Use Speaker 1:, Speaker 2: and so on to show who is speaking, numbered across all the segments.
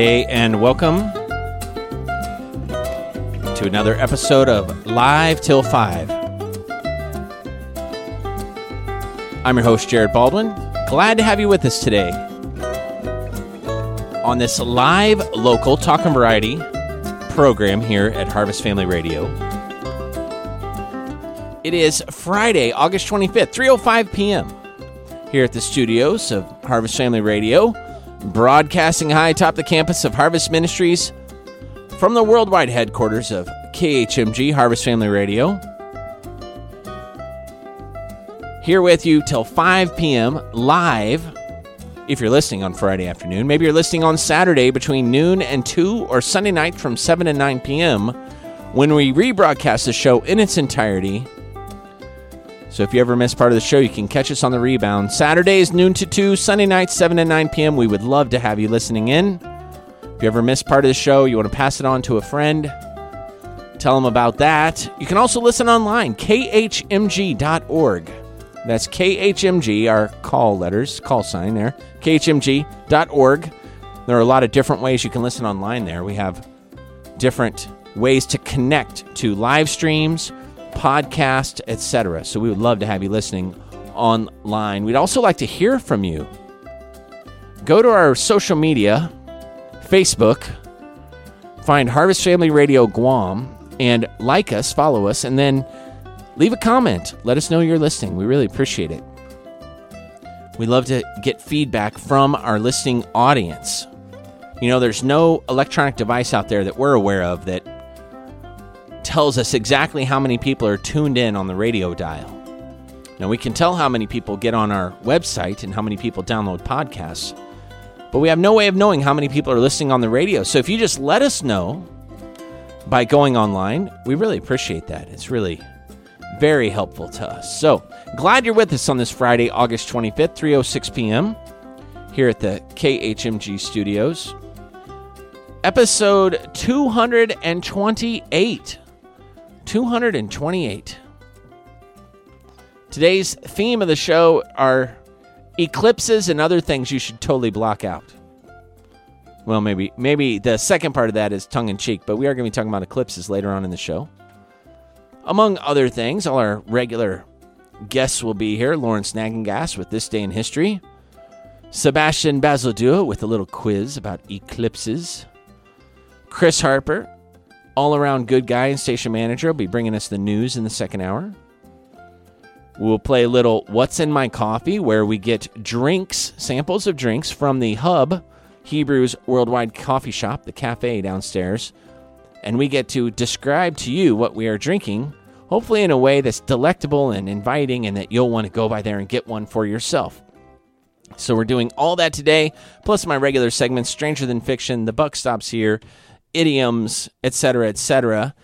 Speaker 1: And welcome to another episode of Live Till 5. I'm your host, Jared Baldwin. Glad to have you with us today on this live local talk and variety program here at Harvest Family Radio. It is Friday, August 25th, 3:05 p.m. here at the studios of Harvest Family Radio, broadcasting high atop the campus of Harvest Ministries from the worldwide headquarters of KHMG Harvest Family Radio. Here with you till 5 p.m. live if you're listening on Friday afternoon. Maybe you're listening on Saturday between noon and 2 or Sunday night from 7 and 9 p.m. when we rebroadcast the show in its entirety. So if you ever miss part of the show, you can catch us on the rebound. Saturdays, noon to 2, Sunday nights, 7 and 9 p.m. We would love to have you listening in. If you ever miss part of the show, you want to pass it on to a friend, tell them about that. You can also listen online, khmg.org. That's KHMG, our call letters, call sign there, khmg.org. There are a lot of different ways you can listen online there. We have different ways to connect to live streams, podcasts, etc. So we would love to have you listening online. We'd also like to hear from you. Go to our social media, Facebook, find Harvest Family Radio Guam, and like us, follow us, and then leave a comment. Let us know you're listening. We really appreciate it. We love to get feedback from our listening audience. You know, there's no electronic device out there that we're aware of that tells us exactly how many people are tuned in on the radio dial. Now, we can tell how many people get on our website and how many people download podcasts, but we have no way of knowing how many people are listening on the radio. So if you just let us know by going online, we really appreciate that. It's really very helpful to us. So glad you're with us on this Friday, August 25th, 3:06 p.m. here at the KHMG studios. Episode 228. 228. Today's theme of the show are eclipses and other things you should totally block out. Well, maybe maybe the second part of that is tongue in cheek, but we are going to be talking about eclipses later on in the show. Among other things, all our regular guests will be here. Lawrence Nagengas with This Day in History. Sebastian Bazaldua with a little quiz about eclipses. Chris Harper, all around good guy and station manager, will be bringing us the news in the second hour. We'll play a little What's in My Coffee, where we get drinks, samples of drinks from the Hub, Hebrews Worldwide Coffee Shop, the cafe downstairs. And we get to describe to you what we are drinking, hopefully in a way that's delectable and inviting, and that you'll want to go by there and get one for yourself. So we're doing all that today, plus my regular segments, Stranger Than Fiction, The Buck Stops Here, idioms, etc., etc.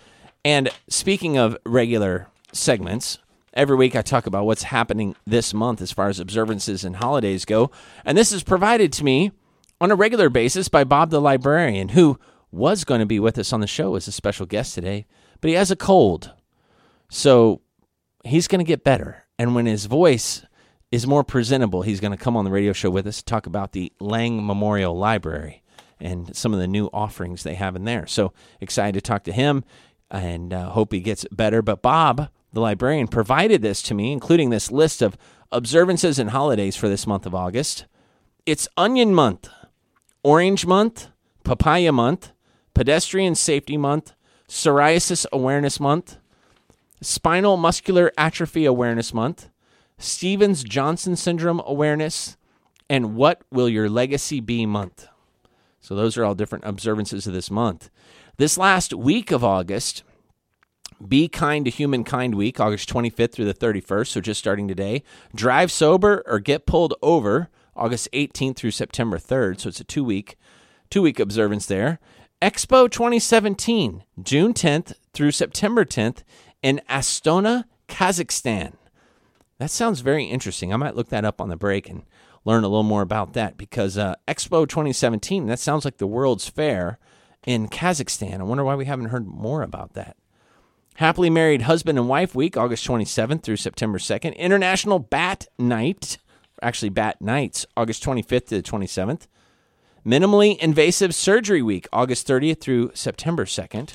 Speaker 1: And speaking of regular segments, every week I talk about what's happening this month as far as observances and holidays go. And this is provided to me on a regular basis by Bob the librarian, who was going to be with us on the show as a special guest today, but he has a cold. So he's going to get better. And when his voice is more presentable, he's going to come on the radio show with us to talk about the Lang Memorial Library and some of the new offerings they have in there. So excited to talk to him and uh, hope he gets better. But Bob, the librarian, provided this to me, including this list of observances and holidays for this month of August. It's Onion Month, Orange Month, Papaya Month, Pedestrian Safety Month, Psoriasis Awareness Month, Spinal Muscular Atrophy Awareness Month, Stevens Johnson Syndrome Awareness, and What Will Your Legacy Be Month. So those are all different observances of this month. This last week of August, Be Kind to Humankind Week, August 25th through the 31st, so just starting today. Drive Sober or Get Pulled Over, August 18th through September 3rd, so it's a two week two week observance there. Expo 2017, June 10th through September 10th in Astana, Kazakhstan. That sounds very interesting. I might look that up on the break and learn a little more about that because uh, Expo 2017, that sounds like the World's Fair in Kazakhstan. I wonder why we haven't heard more about that. Happily Married Husband and Wife Week, August 27th through September 2nd. International Bat Night, actually Bat Nights, August 25th to the 27th. Minimally Invasive Surgery Week, August 30th through September 2nd.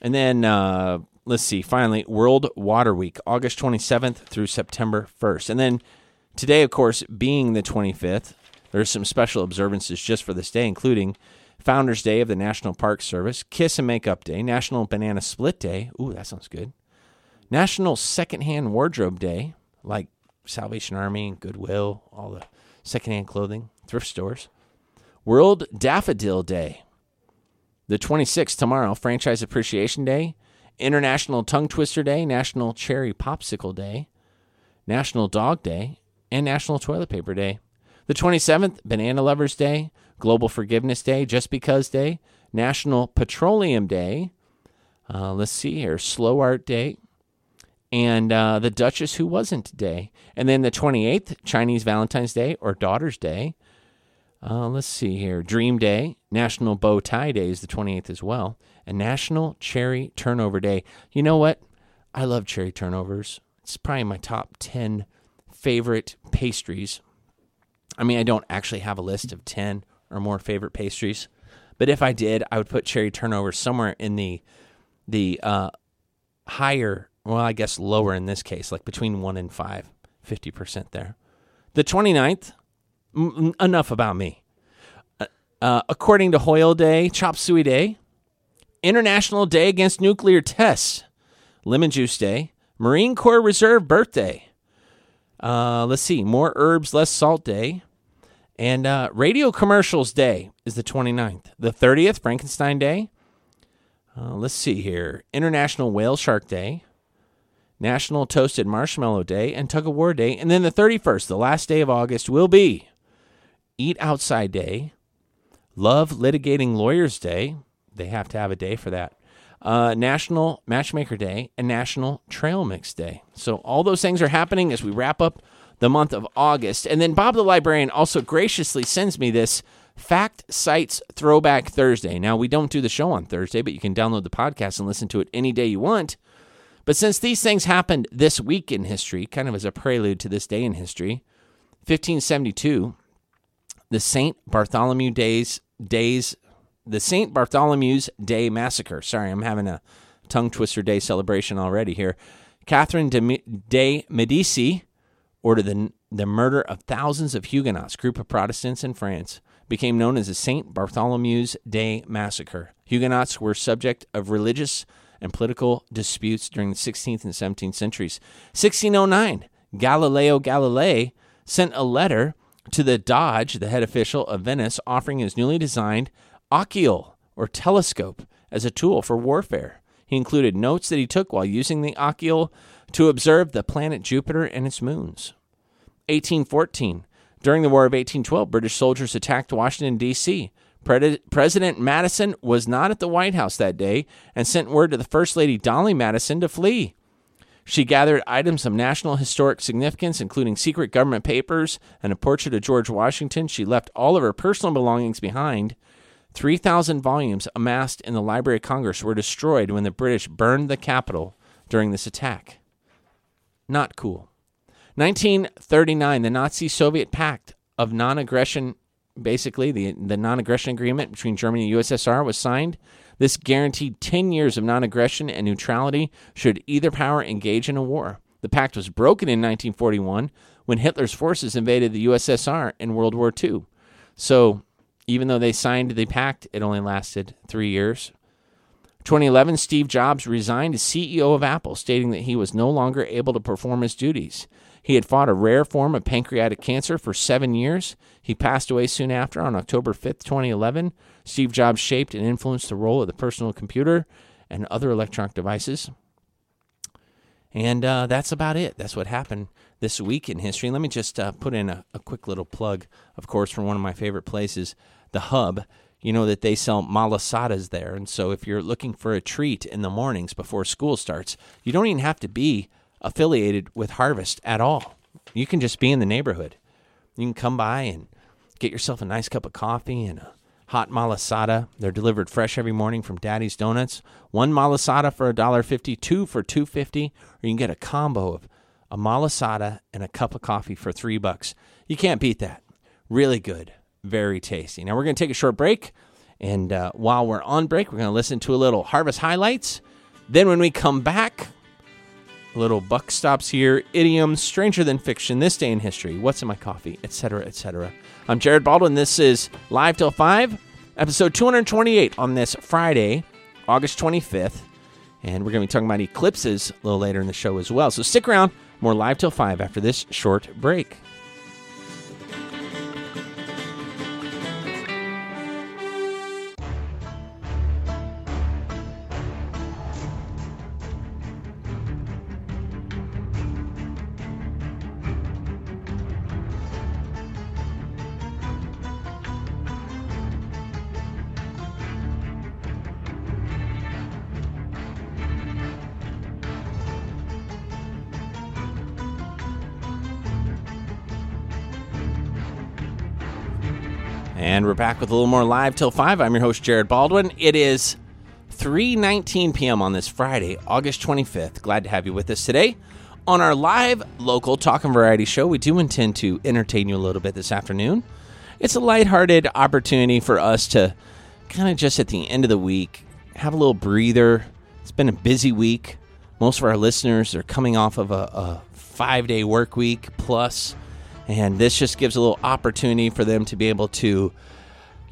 Speaker 1: And then, uh, let's see, finally, World Water Week, August 27th through September 1st. And then today, of course, being the 25th, there's some special observances just for this day, including Founders Day of the National Park Service, Kiss and Makeup Day, National Banana Split Day. Ooh, that sounds good. National Secondhand Wardrobe Day, like Salvation Army, Goodwill, all the secondhand clothing, thrift stores. World Daffodil Day. The 26th tomorrow, Franchise Appreciation Day, International Tongue Twister Day, National Cherry Popsicle Day, National Dog Day, and National Toilet Paper Day. The 27th, Banana Lovers Day, Global Forgiveness Day, Just Because Day, National Petroleum Day. Uh, let's see here, Slow Art Day, and uh, the Duchess Who Wasn't Day. And then the 28th, Chinese Valentine's Day or Daughter's Day. Uh, let's see here, Dream Day, National Bow Tie Day is the 28th as well, and National Cherry Turnover Day. You know what? I love cherry turnovers. It's probably my top 10 favorite pastries. I mean, I don't actually have a list of 10 or more favorite pastries. But if I did, I would put cherry turnover somewhere in the the uh, higher, well, I guess lower in this case, like between 1 and 5, 50% there. The 29th, m- enough about me. Uh, uh, according to Hoyle Day, Chop Suey Day, International Day Against Nuclear Tests, Lemon Juice Day, Marine Corps Reserve Birthday. Uh, let's see, More Herbs, Less Salt Day, and uh, Radio Commercials Day is the 29th. The 30th, Frankenstein Day. Uh, let's see here International Whale Shark Day, National Toasted Marshmallow Day, and Tug of War Day. And then the 31st, the last day of August, will be Eat Outside Day, Love Litigating Lawyers Day. They have to have a day for that. Uh, National Matchmaker Day and National Trail Mix Day. So all those things are happening as we wrap up the month of August. And then Bob the Librarian also graciously sends me this Fact Sites Throwback Thursday. Now, we don't do the show on Thursday, but you can download the podcast and listen to it any day you want. But since these things happened this week in history, kind of as a prelude to this day in history, 1572, the St. Bartholomew Days Days the St. Bartholomew's Day Massacre. Sorry, I'm having a tongue twister day celebration already here. Catherine de, de Medici ordered the, the murder of thousands of Huguenots, group of Protestants in France, became known as the St. Bartholomew's Day Massacre. Huguenots were subject of religious and political disputes during the 16th and 17th centuries. 1609, Galileo Galilei sent a letter to the Doge, the head official of Venice, offering his newly designed Oculus, or telescope, as a tool for warfare. He included notes that he took while using the Oculus to observe the planet Jupiter and its moons. 1814. During the War of 1812, British soldiers attacked Washington, D.C. Pre- President Madison was not at the White House that day and sent word to the First Lady Dolley Madison to flee. She gathered items of national historic significance, including secret government papers and a portrait of George Washington. She left all of her personal belongings behind 3,000 volumes amassed in the Library of Congress were destroyed when the British burned the Capitol during this attack. Not cool. 1939, the Nazi Soviet Pact of Non Aggression, basically, the, the non aggression agreement between Germany and USSR was signed. This guaranteed 10 years of non aggression and neutrality should either power engage in a war. The pact was broken in 1941 when Hitler's forces invaded the USSR in World War II. So even though they signed the pact, it only lasted three years. 2011, Steve Jobs resigned as CEO of Apple, stating that he was no longer able to perform his duties. He had fought a rare form of pancreatic cancer for seven years. He passed away soon after on October 5th, 2011. Steve Jobs shaped and influenced the role of the personal computer and other electronic devices. And uh, that's about it. That's what happened this week in history. Let me just uh, put in a, a, quick little plug, of course, for one of my favorite places, the Hub. You know that they sell malasadas there. And so if you're looking for a treat in the mornings before school starts, you don't even have to be affiliated with Harvest at all. You can just be in the neighborhood. You can come by and get yourself a nice cup of coffee and a hot malasada. They're delivered fresh every morning from Daddy's Donuts. One malasada for $1.50, two for $2.50, or you can get a combo of a malasada and a cup of coffee for three bucks. You can't beat that. Really good. Very tasty. Now we're going to take a short break, and uh, while we're on break, we're going to listen to a little harvest highlights. Then when we come back, a little buck stops here, idioms, stranger than fiction, this day in history, what's in my coffee, etc., etc. I'm Jared Baldwin. This is Live Till 5, episode 228 on this Friday, August 25th. And we're going to be talking about eclipses a little later in the show as well. So stick around, more Live Till 5 after this short break. Back with a little more live till 5. I'm your host Jared Baldwin. It is 3:19 p.m. on this Friday, August 25th. Glad to have you with us today. On our live local talk and variety show, we do intend to entertain you a little bit this afternoon. It's a lighthearted opportunity for us to kind of just at the end of the week have a little breather. It's been a busy week. Most of our listeners are coming off of a, a five day work week plus and this just gives a little opportunity for them to be able to,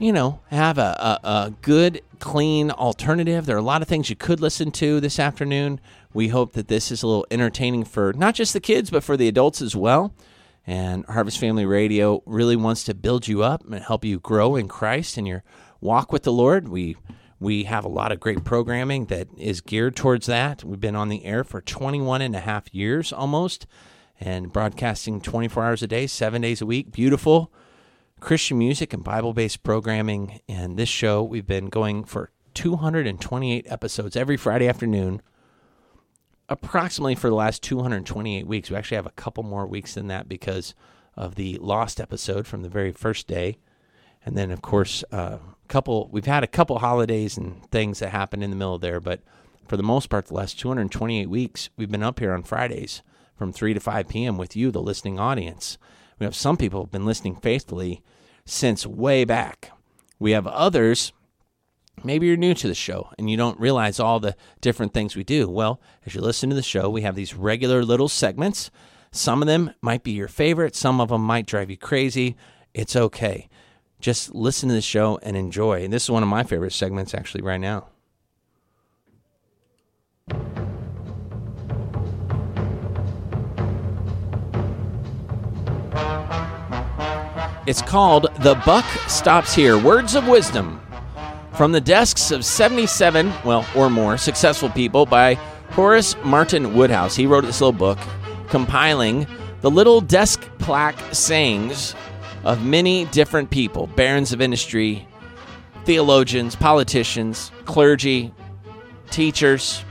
Speaker 1: you know, have a, a, a, good, clean alternative. There are a lot of things you could listen to this afternoon. We hope that this is a little entertaining for not just the kids, but for the adults as well. And Harvest Family Radio really wants to build you up and help you grow in Christ and your walk with the Lord. We we have a lot of great programming that is geared towards that. We've been on the air for 21 and a half years almost and broadcasting 24 hours a day, seven days a week. Beautiful Christian music and Bible based programming. And this show, we've been going for 228 episodes every Friday afternoon, approximately for the last 228 weeks. We actually have a couple more weeks than that because of the lost episode from the very first day. And then, of course, a uh, couple, we've had a couple holidays and things that happened in the middle there, but for the most part, the last 228 weeks, we've been up here on Fridays from 3 to 5 p.m. with you, the listening audience. We have some people have been listening faithfully since way back. We have others, maybe you're new to the show and you don't realize all the different things we do. Well, as you listen to the show, we have these regular little segments. Some of them might be your favorite, some of them might drive you crazy. It's okay. Just listen to the show and enjoy. And this is one of my favorite segments actually right now. It's called The Buck Stops Here Words of Wisdom from the desks of 77, well, or more, successful people by Horace Martin Woodhouse. He wrote this little book compiling the little desk plaque sayings of many different people barons of industry, theologians, politicians, clergy, teachers,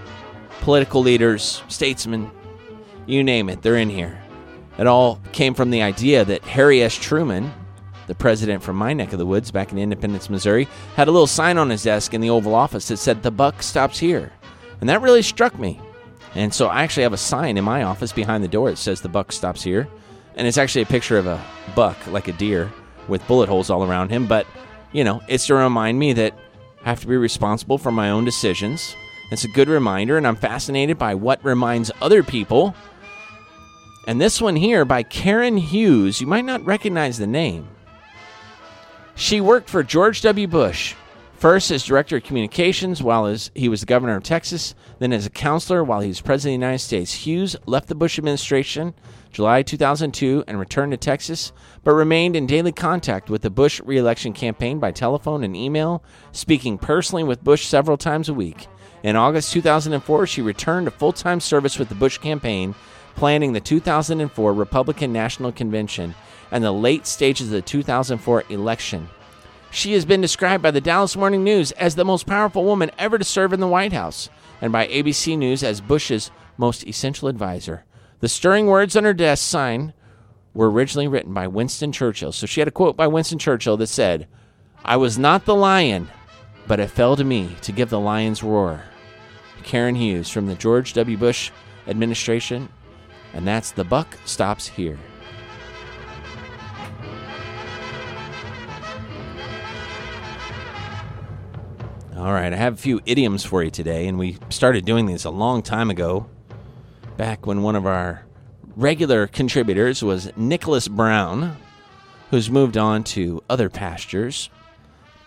Speaker 1: political leaders, statesmen, you name it, they're in here. It all came from the idea that Harry S. Truman the president from my neck of the woods back in Independence, Missouri, had a little sign on his desk in the Oval Office that said, The buck stops here. And that really struck me. And so I actually have a sign in my office behind the door that says, The buck stops here. And it's actually a picture of a buck, like a deer, with bullet holes all around him. But, you know, it's to remind me that I have to be responsible for my own decisions. It's a good reminder, and I'm fascinated by what reminds other people. And this one here by Karen Hughes, you might not recognize the name. She worked for George W. Bush, first as director of communications while as he was the governor of Texas, then as a counselor while he was president of the United States. Hughes left the Bush administration July 2002 and returned to Texas, but remained in daily contact with the Bush reelection campaign by telephone and email, speaking personally with Bush several times a week. In August 2004, she returned to full time service with the Bush campaign, planning the 2004 Republican National Convention and the late stages of the 2004 election. She has been described by the Dallas Morning News as the most powerful woman ever to serve in the White House, and by ABC News as Bush's most essential advisor. The stirring words on her desk sign were originally written by Winston Churchill. So she had a quote by Winston Churchill that said, I was not the lion, but it fell to me to give the lion's roar. Karen Hughes from the George W. Bush administration, and that's The Buck Stops Here. All right, I have a few idioms for you today, and we started doing these a long time ago, back when one of our regular contributors was Nicholas Brown, who's moved on to other pastures,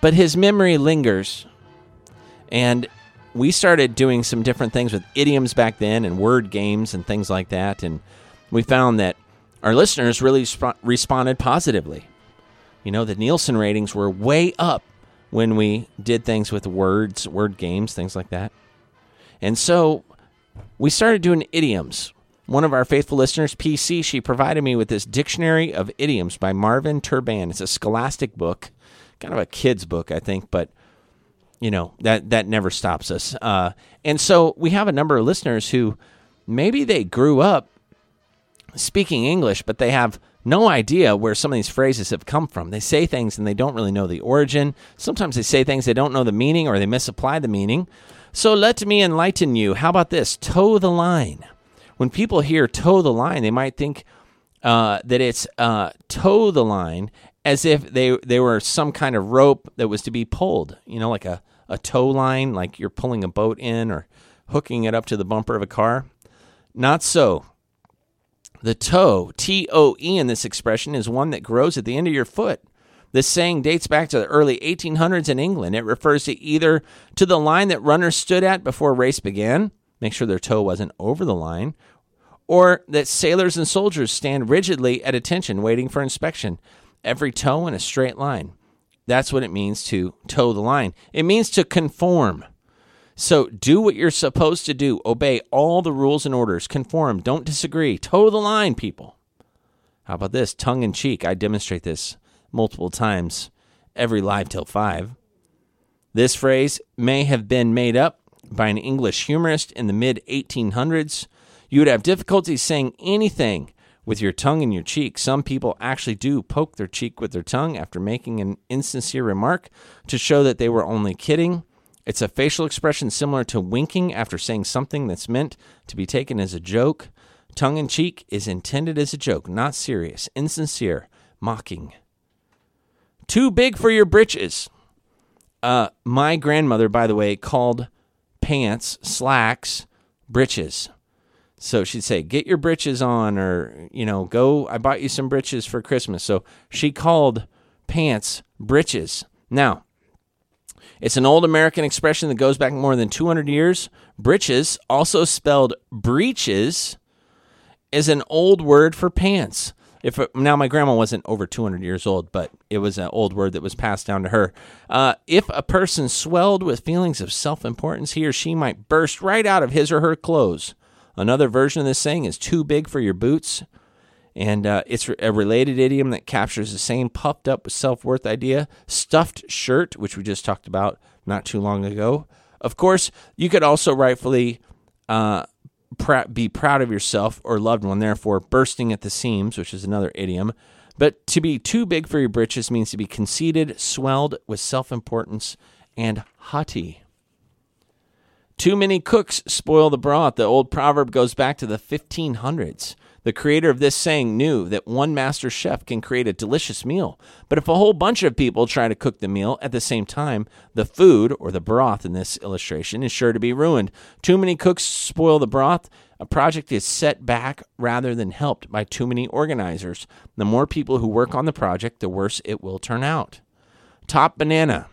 Speaker 1: but his memory lingers. And we started doing some different things with idioms back then and word games and things like that. And we found that our listeners really sp- responded positively. You know, the Nielsen ratings were way up when we did things with words, word games, things like that. And so we started doing idioms. One of our faithful listeners, PC, she provided me with this Dictionary of Idioms by Marvin Terban. It's a scholastic book, kind of a kid's book, I think, but you know that that never stops us. Uh, and so we have a number of listeners who maybe they grew up speaking English, but they have no idea where some of these phrases have come from. They say things and they don't really know the origin. Sometimes they say things they don't know the meaning or they misapply the meaning. So let me enlighten you. How about this? Toe the line. When people hear toe the line, they might think uh, that it's uh, toe the line as if they they were some kind of rope that was to be pulled. You know, like a a tow line, like you're pulling a boat in or hooking it up to the bumper of a car. Not so. The toe, T O E in this expression, is one that grows at the end of your foot. This saying dates back to the early 1800s in England. It refers to either to the line that runners stood at before a race began, make sure their toe wasn't over the line, or that sailors and soldiers stand rigidly at attention waiting for inspection, every toe in a straight line. That's what it means to toe the line. It means to conform. So do what you're supposed to do. Obey all the rules and orders. Conform. Don't disagree. Toe the line, people. How about this? Tongue in cheek. I demonstrate this multiple times every live till five. This phrase may have been made up by an English humorist in the mid 1800s. You would have difficulty saying anything with your tongue in your cheek. Some people actually do poke their cheek with their tongue after making an insincere remark to show that they were only kidding. It's a facial expression similar to winking after saying something that's meant to be taken as a joke. Tongue in cheek is intended as a joke, not serious, insincere, mocking. Too big for your britches. Uh, my grandmother, by the way, called pants, slacks, breeches. So she'd say, "Get your britches on," or you know, "Go, I bought you some britches for Christmas." So she called pants britches. Now, it's an old American expression that goes back more than 200 years. Britches, also spelled breeches, is an old word for pants. If now my grandma wasn't over 200 years old, but it was an old word that was passed down to her. Uh, if a person swelled with feelings of self-importance, he or she might burst right out of his or her clothes. Another version of this saying is too big for your boots. And uh, it's a related idiom that captures the same puffed up self worth idea. Stuffed shirt, which we just talked about not too long ago. Of course, you could also rightfully uh, be proud of yourself or loved one, therefore, bursting at the seams, which is another idiom. But to be too big for your britches means to be conceited, swelled with self importance, and haughty. Too many cooks spoil the broth. The old proverb goes back to the 1500s. The creator of this saying knew that one master chef can create a delicious meal, but if a whole bunch of people try to cook the meal at the same time, the food, or the broth in this illustration, is sure to be ruined. Too many cooks spoil the broth. A project is set back rather than helped by too many organizers. The more people who work on the project, the worse it will turn out. Top banana.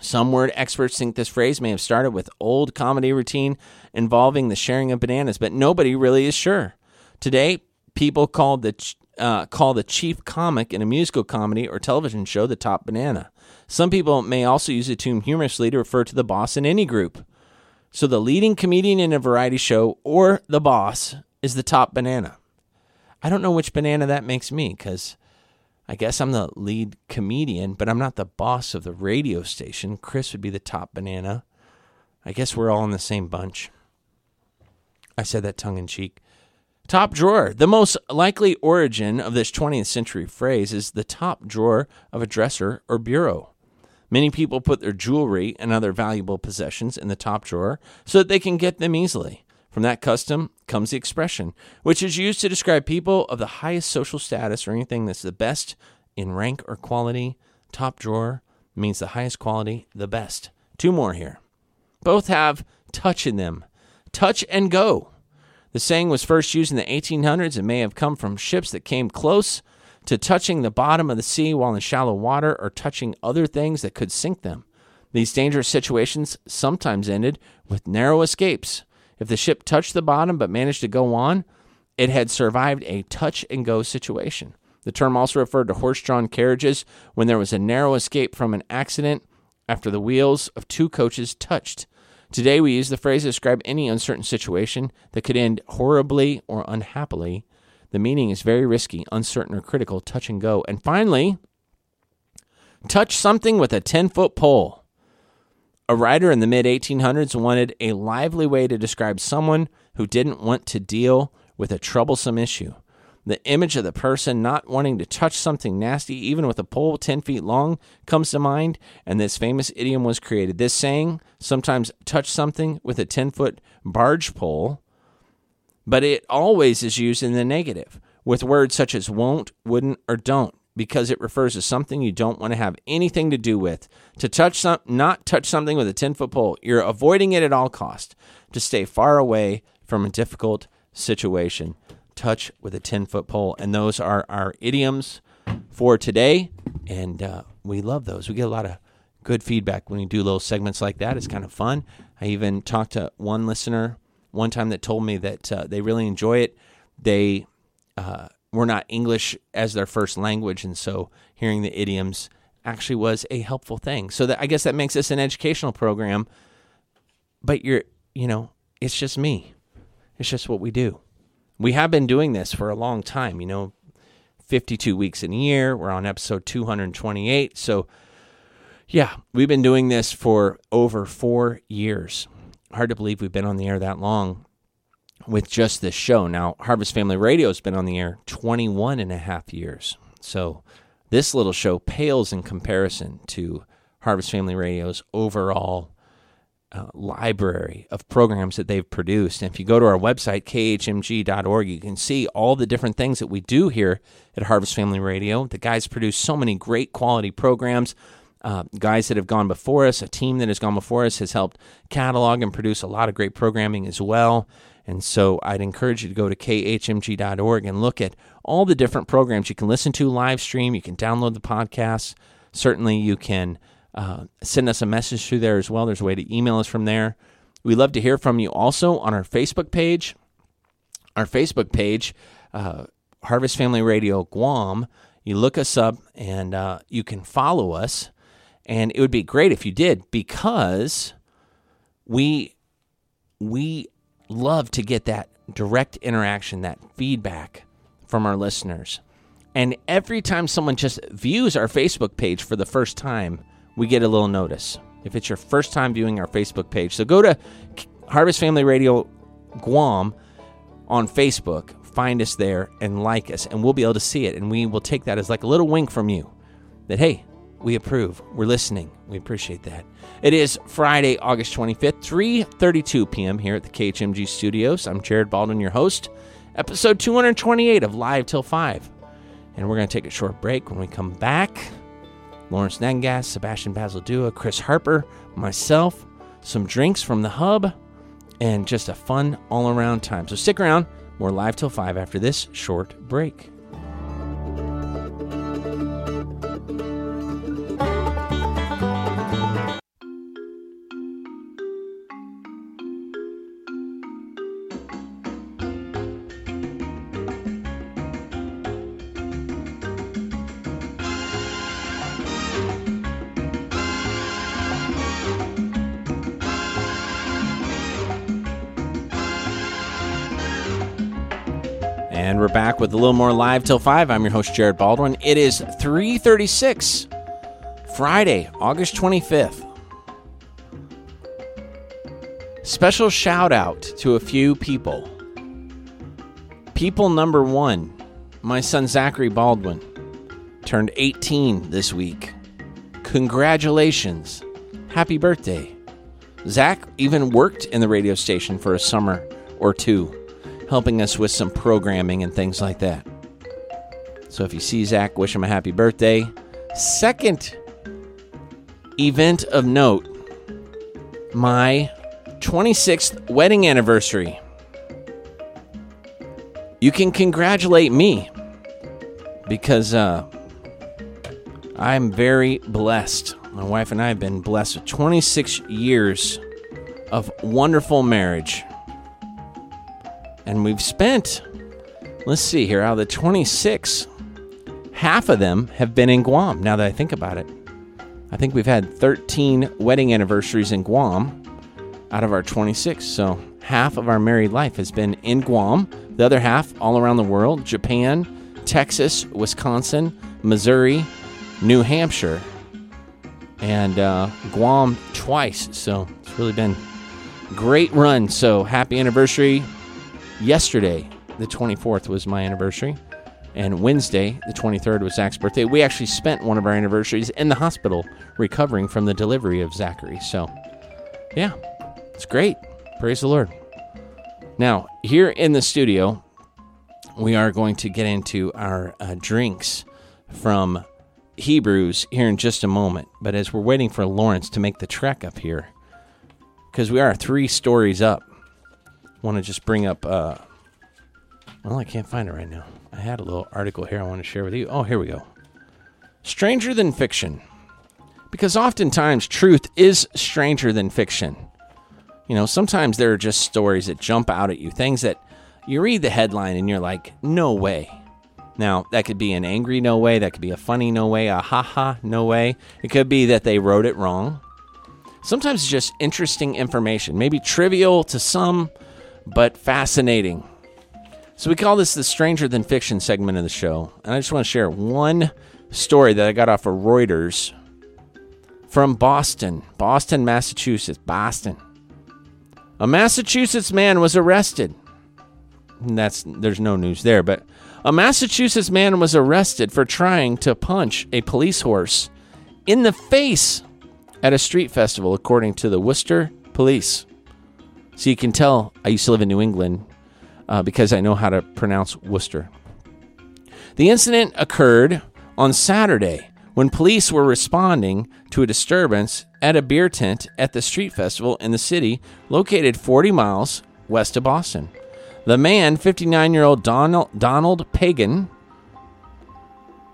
Speaker 1: Some word experts think this phrase may have started with old comedy routine involving the sharing of bananas, but nobody really is sure. Today, people call the uh, call the chief comic in a musical comedy or television show the top banana. Some people may also use it to humorously to refer to the boss in any group. So the leading comedian in a variety show or the boss is the top banana. I don't know which banana that makes me because I guess I'm the lead comedian, but I'm not the boss of the radio station. Chris would be the top banana. I guess we're all in the same bunch. I said that tongue in cheek. Top drawer. The most likely origin of this 20th century phrase is the top drawer of a dresser or bureau. Many people put their jewelry and other valuable possessions in the top drawer so that they can get them easily. From that custom comes the expression, which is used to describe people of the highest social status or anything that's the best in rank or quality. Top drawer means the highest quality, the best Two more here. Both have touch in them. Touch and go. The saying was first used in the 1800s and may have come from ships that came close to touching the bottom of the sea while in shallow water or touching other things that could sink them. These dangerous situations sometimes ended with narrow escapes. If the ship touched the bottom but managed to go on, it had survived a touch and go situation. The term also referred to horse drawn carriages when there was a narrow escape from an accident after the wheels of two coaches touched. Today, we use the phrase to describe any uncertain situation that could end horribly or unhappily. The meaning is very risky, uncertain, or critical, touch and go. And finally, touch something with a 10 foot pole. A writer in the mid 1800s wanted a lively way to describe someone who didn't want to deal with a troublesome issue. The image of the person not wanting to touch something nasty, even with a pole 10 feet long, comes to mind, and this famous idiom was created. This saying sometimes touch something with a 10 foot barge pole, but it always is used in the negative with words such as won't, wouldn't, or don't because it refers to something you don't want to have anything to do with. To touch some, not touch something with a 10 foot pole, you're avoiding it at all cost. To stay far away from a difficult situation touch with a 10 foot pole. And those are our idioms for today. And uh, we love those. We get a lot of good feedback when we do little segments like that. It's kind of fun. I even talked to one listener one time that told me that uh, they really enjoy it. They uh, were not English as their first language. And so hearing the idioms actually was a helpful thing. So that I guess that makes this an educational program. But you're, you know, it's just me. It's just what we do we have been doing this for a long time, you know, 52 weeks in a year. We're on episode 228. So, yeah, we've been doing this for over four years. Hard to believe we've been on the air that long with just this show. Now, Harvest Family Radio has been on the air 21 and a half years. So, this little show pales in comparison to Harvest Family Radio's overall uh, library of programs that they've produced. And if you go to our website, khmg.org, you can see all the different things that we do here at Harvest Family Radio. The guys produce so many great quality programs. Uh, guys that have gone before us, a team that has gone before us, has helped catalog and produce a lot of great programming as well. And so I'd encourage you to go to khmg.org and look at all the different programs you can listen to live stream. You can download the podcasts. Certainly, you can uh, send us a message through there as well. There's a way to email us from there. We love to hear from you also on our Facebook page. Our Facebook page, uh, Harvest Family Radio Guam. You look us up and uh, you can follow us. And it would be great if you did because we we love to get that direct interaction, that feedback from our listeners. And every time someone just views our Facebook page for the first time, we get a little notice if it's your first time viewing our Facebook page. So go to Harvest Family Radio Guam on Facebook, find us there, and like us, and we'll be able to see it. And we will take that as like a little wink from you that, hey, we approve. We're listening. We appreciate that. It is Friday, August 25th, 3.32 p.m. here at the KHMG studios. I'm Jared Baldwin, your host. Episode 228 of Live Till 5. And we're going to take a short break. When we come back, Lawrence Nangas, Sebastian Bazaldua, Chris Harper, myself, some drinks from the hub, and just a fun all around time. So stick around. More live till 5 after this short break. A little more live till 5. I'm your host Jared Baldwin. It is 3:36 Friday, August 25th. Special shout out to a few people. People number 1, my son Zachary Baldwin turned 18 this week. Congratulations. Happy birthday. Zach even worked in the radio station for a summer or two helping us with some programming and things like that. So if you see Zach, wish him a happy birthday. Second event of note my 26th wedding anniversary. You can congratulate me because uh, I'm very blessed. My wife and I have been blessed with 26 years of wonderful marriage. And we've spent, let's see here, out of the 26, half of them have been in Guam, now that I think about it. I think we've had 13 wedding anniversaries in Guam out of our 26. So half of our married life has been in Guam, the other half all around the world Japan, Texas, Wisconsin, Missouri, New Hampshire, and uh, Guam twice. So it's really been great run. So happy anniversary. Yesterday, the 24th, was my anniversary. And Wednesday, the 23rd, was Zach's birthday. We actually spent one of our anniversaries in the hospital recovering from the delivery of Zachary. So, yeah, it's great. Praise the Lord. Now, here in the studio, we are going to get into our uh, drinks from Hebrews here in just a moment. But as we're waiting for Lawrence to make the trek up here, because we are three stories up, want to just bring up. Uh, well, I can't find it right now. I had a little article here I want to share with you. Oh, here we go. Stranger than fiction. Because oftentimes truth is stranger than fiction. You know, sometimes there are just stories that jump out at you, things that you read the headline and you're like, no way. Now, that could be an angry no way, that could be a funny no way, a haha no way. It could be that they wrote it wrong. Sometimes it's just interesting information, maybe trivial to some, but fascinating. So we call this the stranger than fiction segment of the show. And I just want to share one story that I got off of Reuters from Boston, Boston, Massachusetts, Boston. A Massachusetts man was arrested. And that's there's no news there, but a Massachusetts man was arrested for trying to punch a police horse in the face at a street festival, according to the Worcester Police. So you can tell I used to live in New England uh, because I know how to pronounce Worcester. The incident occurred on Saturday when police were responding to a disturbance at a beer tent at the street festival in the city located 40 miles west of Boston. The man, 59 year old Donald, Donald Pagan,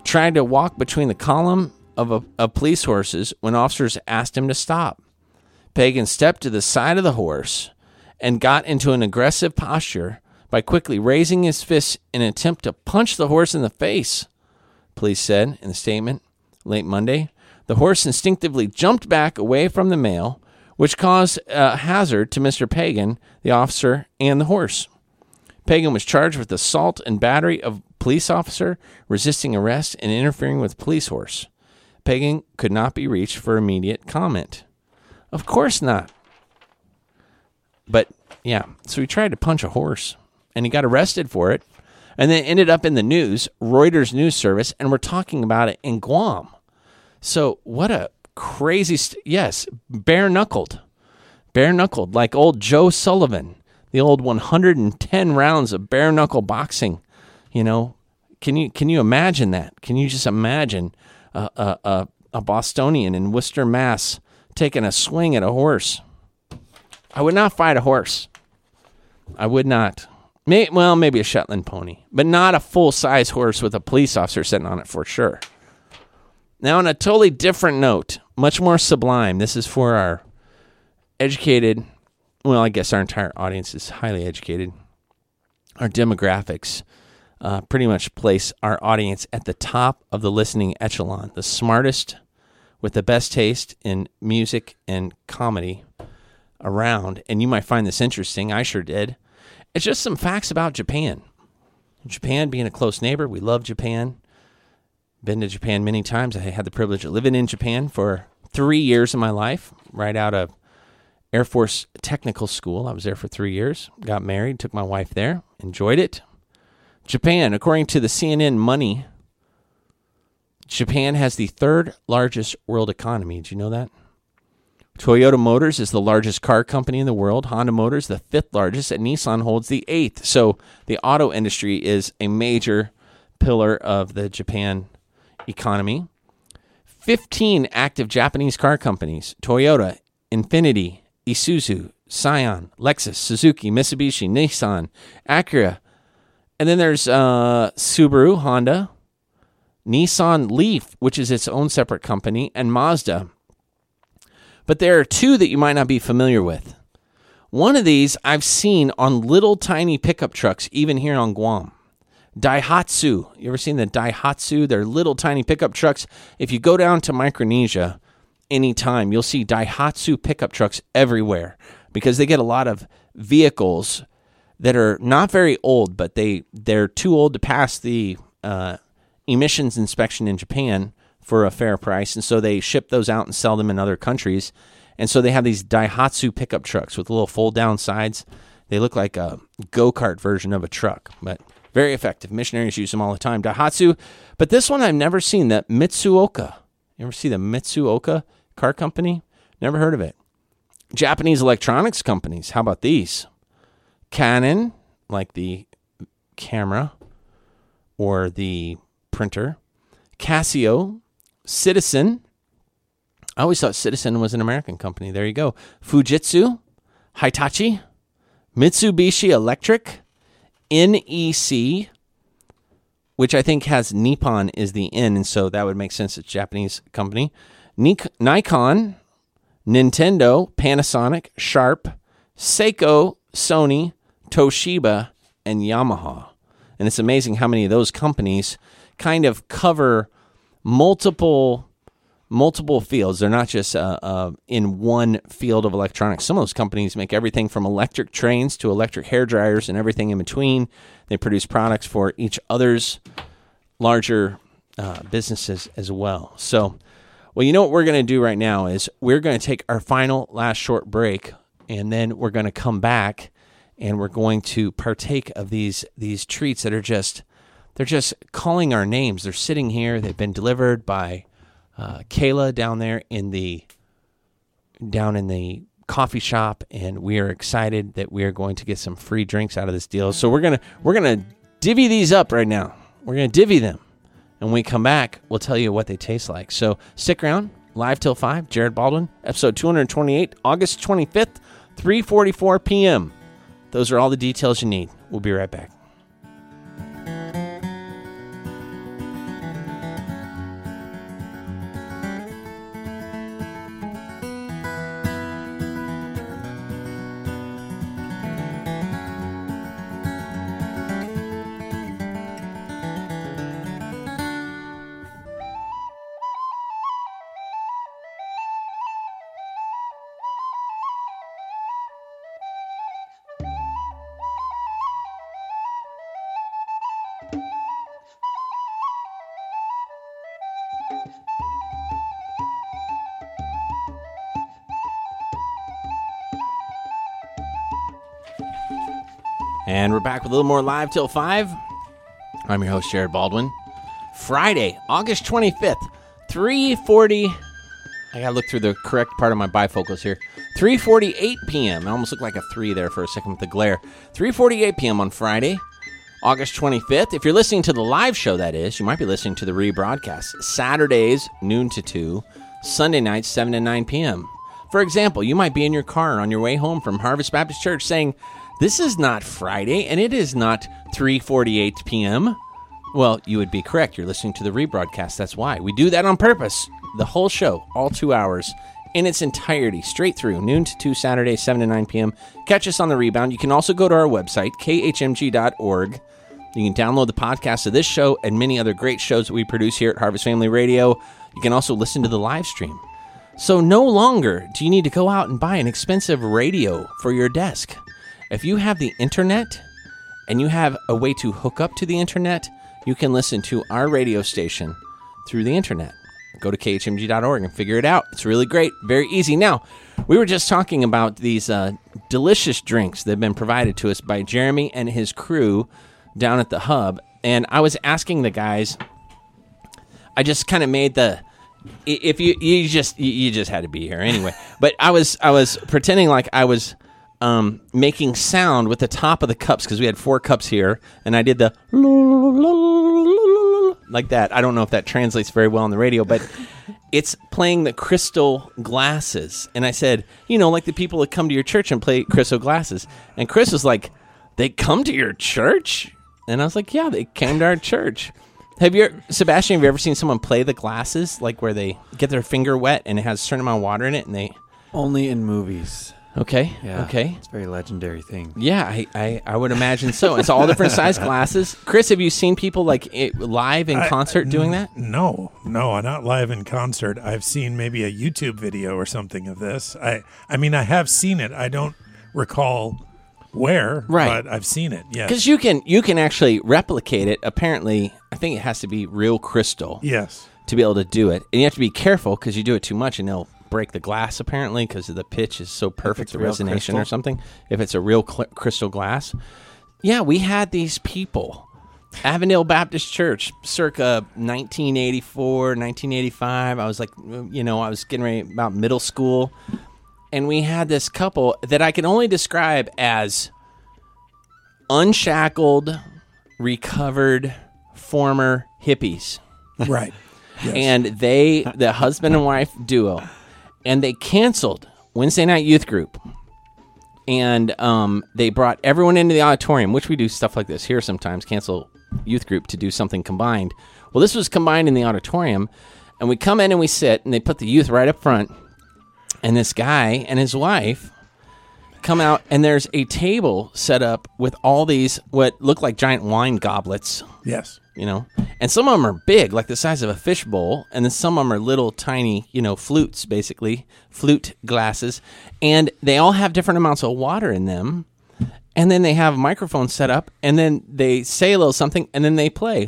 Speaker 1: tried to walk between the column of, a, of police horses when officers asked him to stop. Pagan stepped to the side of the horse and got into an aggressive posture by quickly raising his fist in an attempt to punch the horse in the face, police said in a statement late Monday. The horse instinctively jumped back away from the male, which caused a hazard to Mr. Pagan, the officer, and the horse. Pagan was charged with assault and battery of police officer, resisting arrest, and interfering with police horse. Pagan could not be reached for immediate comment. Of course not. But yeah, so he tried to punch a horse and he got arrested for it. And then ended up in the news, Reuters news service, and we're talking about it in Guam. So what a crazy, st- yes, bare knuckled, bare knuckled, like old Joe Sullivan, the old 110 rounds of bare knuckle boxing. You know, can you can you imagine that? Can you just imagine a a, a, a Bostonian in Worcester, Mass, taking a swing at a horse? I would not fight a horse. I would not. May, well, maybe a Shetland pony, but not a full size horse with a police officer sitting on it for sure. Now, on a totally different note, much more sublime, this is for our educated, well, I guess our entire audience is highly educated. Our demographics uh, pretty much place our audience at the top of the listening echelon, the smartest with the best taste in music and comedy around. And you might find this interesting. I sure did. It's just some facts about Japan. Japan being a close neighbor, we love Japan. Been to Japan many times. I had the privilege of living in Japan for three years of my life, right out of Air Force Technical School. I was there for three years. Got married, took my wife there, enjoyed it. Japan, according to the CNN Money, Japan has the third largest world economy. Did you know that? Toyota Motors is the largest car company in the world. Honda Motors, the fifth largest, and Nissan holds the eighth. So the auto industry is a major pillar of the Japan economy. 15 active Japanese car companies Toyota, Infiniti, Isuzu, Scion, Lexus, Suzuki, Mitsubishi, Nissan, Acura. And then there's uh, Subaru, Honda, Nissan Leaf, which is its own separate company, and Mazda. But there are two that you might not be familiar with. One of these I've seen on little tiny pickup trucks, even here on Guam. Daihatsu. You ever seen the Daihatsu? They're little tiny pickup trucks. If you go down to Micronesia anytime, you'll see Daihatsu pickup trucks everywhere because they get a lot of vehicles that are not very old, but they they're too old to pass the uh, emissions inspection in Japan for a fair price, and so they ship those out and sell them in other countries. And so they have these Daihatsu pickup trucks with little fold down sides. They look like a go kart version of a truck, but very effective. Missionaries use them all the time. Daihatsu, but this one I've never seen. That Mitsuoka. You ever see the Mitsuoka car company? Never heard of it. Japanese electronics companies. How about these? Canon, like the camera or the printer. Casio, Citizen. I always thought Citizen was an American company. There you go. Fujitsu, Hitachi, Mitsubishi Electric, NEC, which I think has Nippon is the N, and so that would make sense. It's Japanese company. Nikon, Nintendo, Panasonic, Sharp, Seiko, Sony, Toshiba, and Yamaha. And it's amazing how many of those companies kind of cover multiple multiple fields. They're not just uh, uh, in one field of electronics. Some of those companies make everything from electric trains to electric hair dryers and everything in between. They produce products for each other's larger uh, businesses as well. So, well, you know what we're going to do right now is we're going to take our final last short break, and then we're going to come back and we're going to partake of these these treats that are just they're just calling our names. They're sitting here. They've been delivered by uh, Kayla down there in the down in the coffee shop, and we are excited that we are going to get some free drinks out of this deal. So we're gonna we're gonna divvy these up right now. We're gonna divvy them, and when we come back, we'll tell you what they taste like. So stick around, live till five. Jared Baldwin, episode 228, August 25th, 3:44 p.m. Those are all the details you need. We'll be right back. Back with a little more live till 5. I'm your host, Jared Baldwin. Friday, August 25th, 340. I gotta look through the correct part of my bifocals here. 3:48 p.m. I almost looked like a three there for a second with the glare. 3:48 p.m. on Friday, August 25th. If you're listening to the live show, that is, you might be listening to the rebroadcast. Saturdays, noon to two. Sunday nights, 7 to 9 p.m. For example, you might be in your car on your way home from Harvest Baptist Church saying, this is not Friday, and it is not 3:48 p.m. Well, you would be correct. You're listening to the rebroadcast. That's why we do that on purpose. The whole show, all two hours, in its entirety, straight through noon to two Saturday, 7 to 9 p.m. Catch us on the rebound. You can also go to our website, khmg.org. You can download the podcast of this show and many other great shows that we produce here at Harvest Family Radio. You can also listen to the live stream. So, no longer do you need to go out and buy an expensive radio for your desk. If you have the internet and you have a way to hook up to the internet, you can listen to our radio station through the internet. Go to khmg.org and figure it out. It's really great, very easy. Now, we were just talking about these uh, delicious drinks that have been provided to us by Jeremy and his crew down at the hub, and I was asking the guys. I just kind of made the if you you just you just had to be here anyway. But I was I was pretending like I was um, making sound with the top of the cups because we had four cups here, and I did the like that. I don't know if that translates very well on the radio, but it's playing the crystal glasses. And I said, you know, like the people that come to your church and play crystal glasses. And Chris was like, they come to your church? And I was like, yeah, they came to our church. Have you, Sebastian? Have you ever seen someone play the glasses, like where they get their finger wet and it has a certain amount of water in it, and they?
Speaker 2: Only in movies.
Speaker 1: Okay.
Speaker 2: Yeah.
Speaker 1: Okay.
Speaker 2: It's a very legendary thing.
Speaker 1: Yeah, I, I, I would imagine so. It's all different size glasses. Chris, have you seen people like it, live in
Speaker 3: I-
Speaker 1: concert doing that?
Speaker 3: No, no, not live in concert. I've seen maybe a YouTube video or something of this. I, I mean, I have seen it. I don't recall where,
Speaker 1: Right.
Speaker 3: But I've seen it. Yes,
Speaker 1: Because you can you can actually replicate it. Apparently, I think it has to be real crystal
Speaker 3: yes,
Speaker 1: to be able to do it, and you have to be careful because you do it too much and they'll break the glass. Apparently, because the pitch is so perfect, the resonation or something. If it's a real cl- crystal glass, yeah, we had these people. Avondale Baptist Church, circa 1984, 1985. I was like, you know, I was getting ready about middle school, and we had this couple that I can only describe as unshackled, recovered, former hippies
Speaker 3: right. Yes.
Speaker 1: and they the husband and wife duo and they canceled wednesday night youth group. And um, they brought everyone into the auditorium which we do stuff like this here sometimes cancel youth group to do something combined. Well this was combined in the auditorium and we come in and we sit and they put the youth right up front. And this guy and his wife come out and there's a table set up with all these what look like giant wine goblets.
Speaker 3: Yes.
Speaker 1: You know? And some of them are big like the size of a fishbowl, and then some of them are little tiny you know flutes basically flute glasses and they all have different amounts of water in them and then they have microphones set up and then they say a little something and then they play.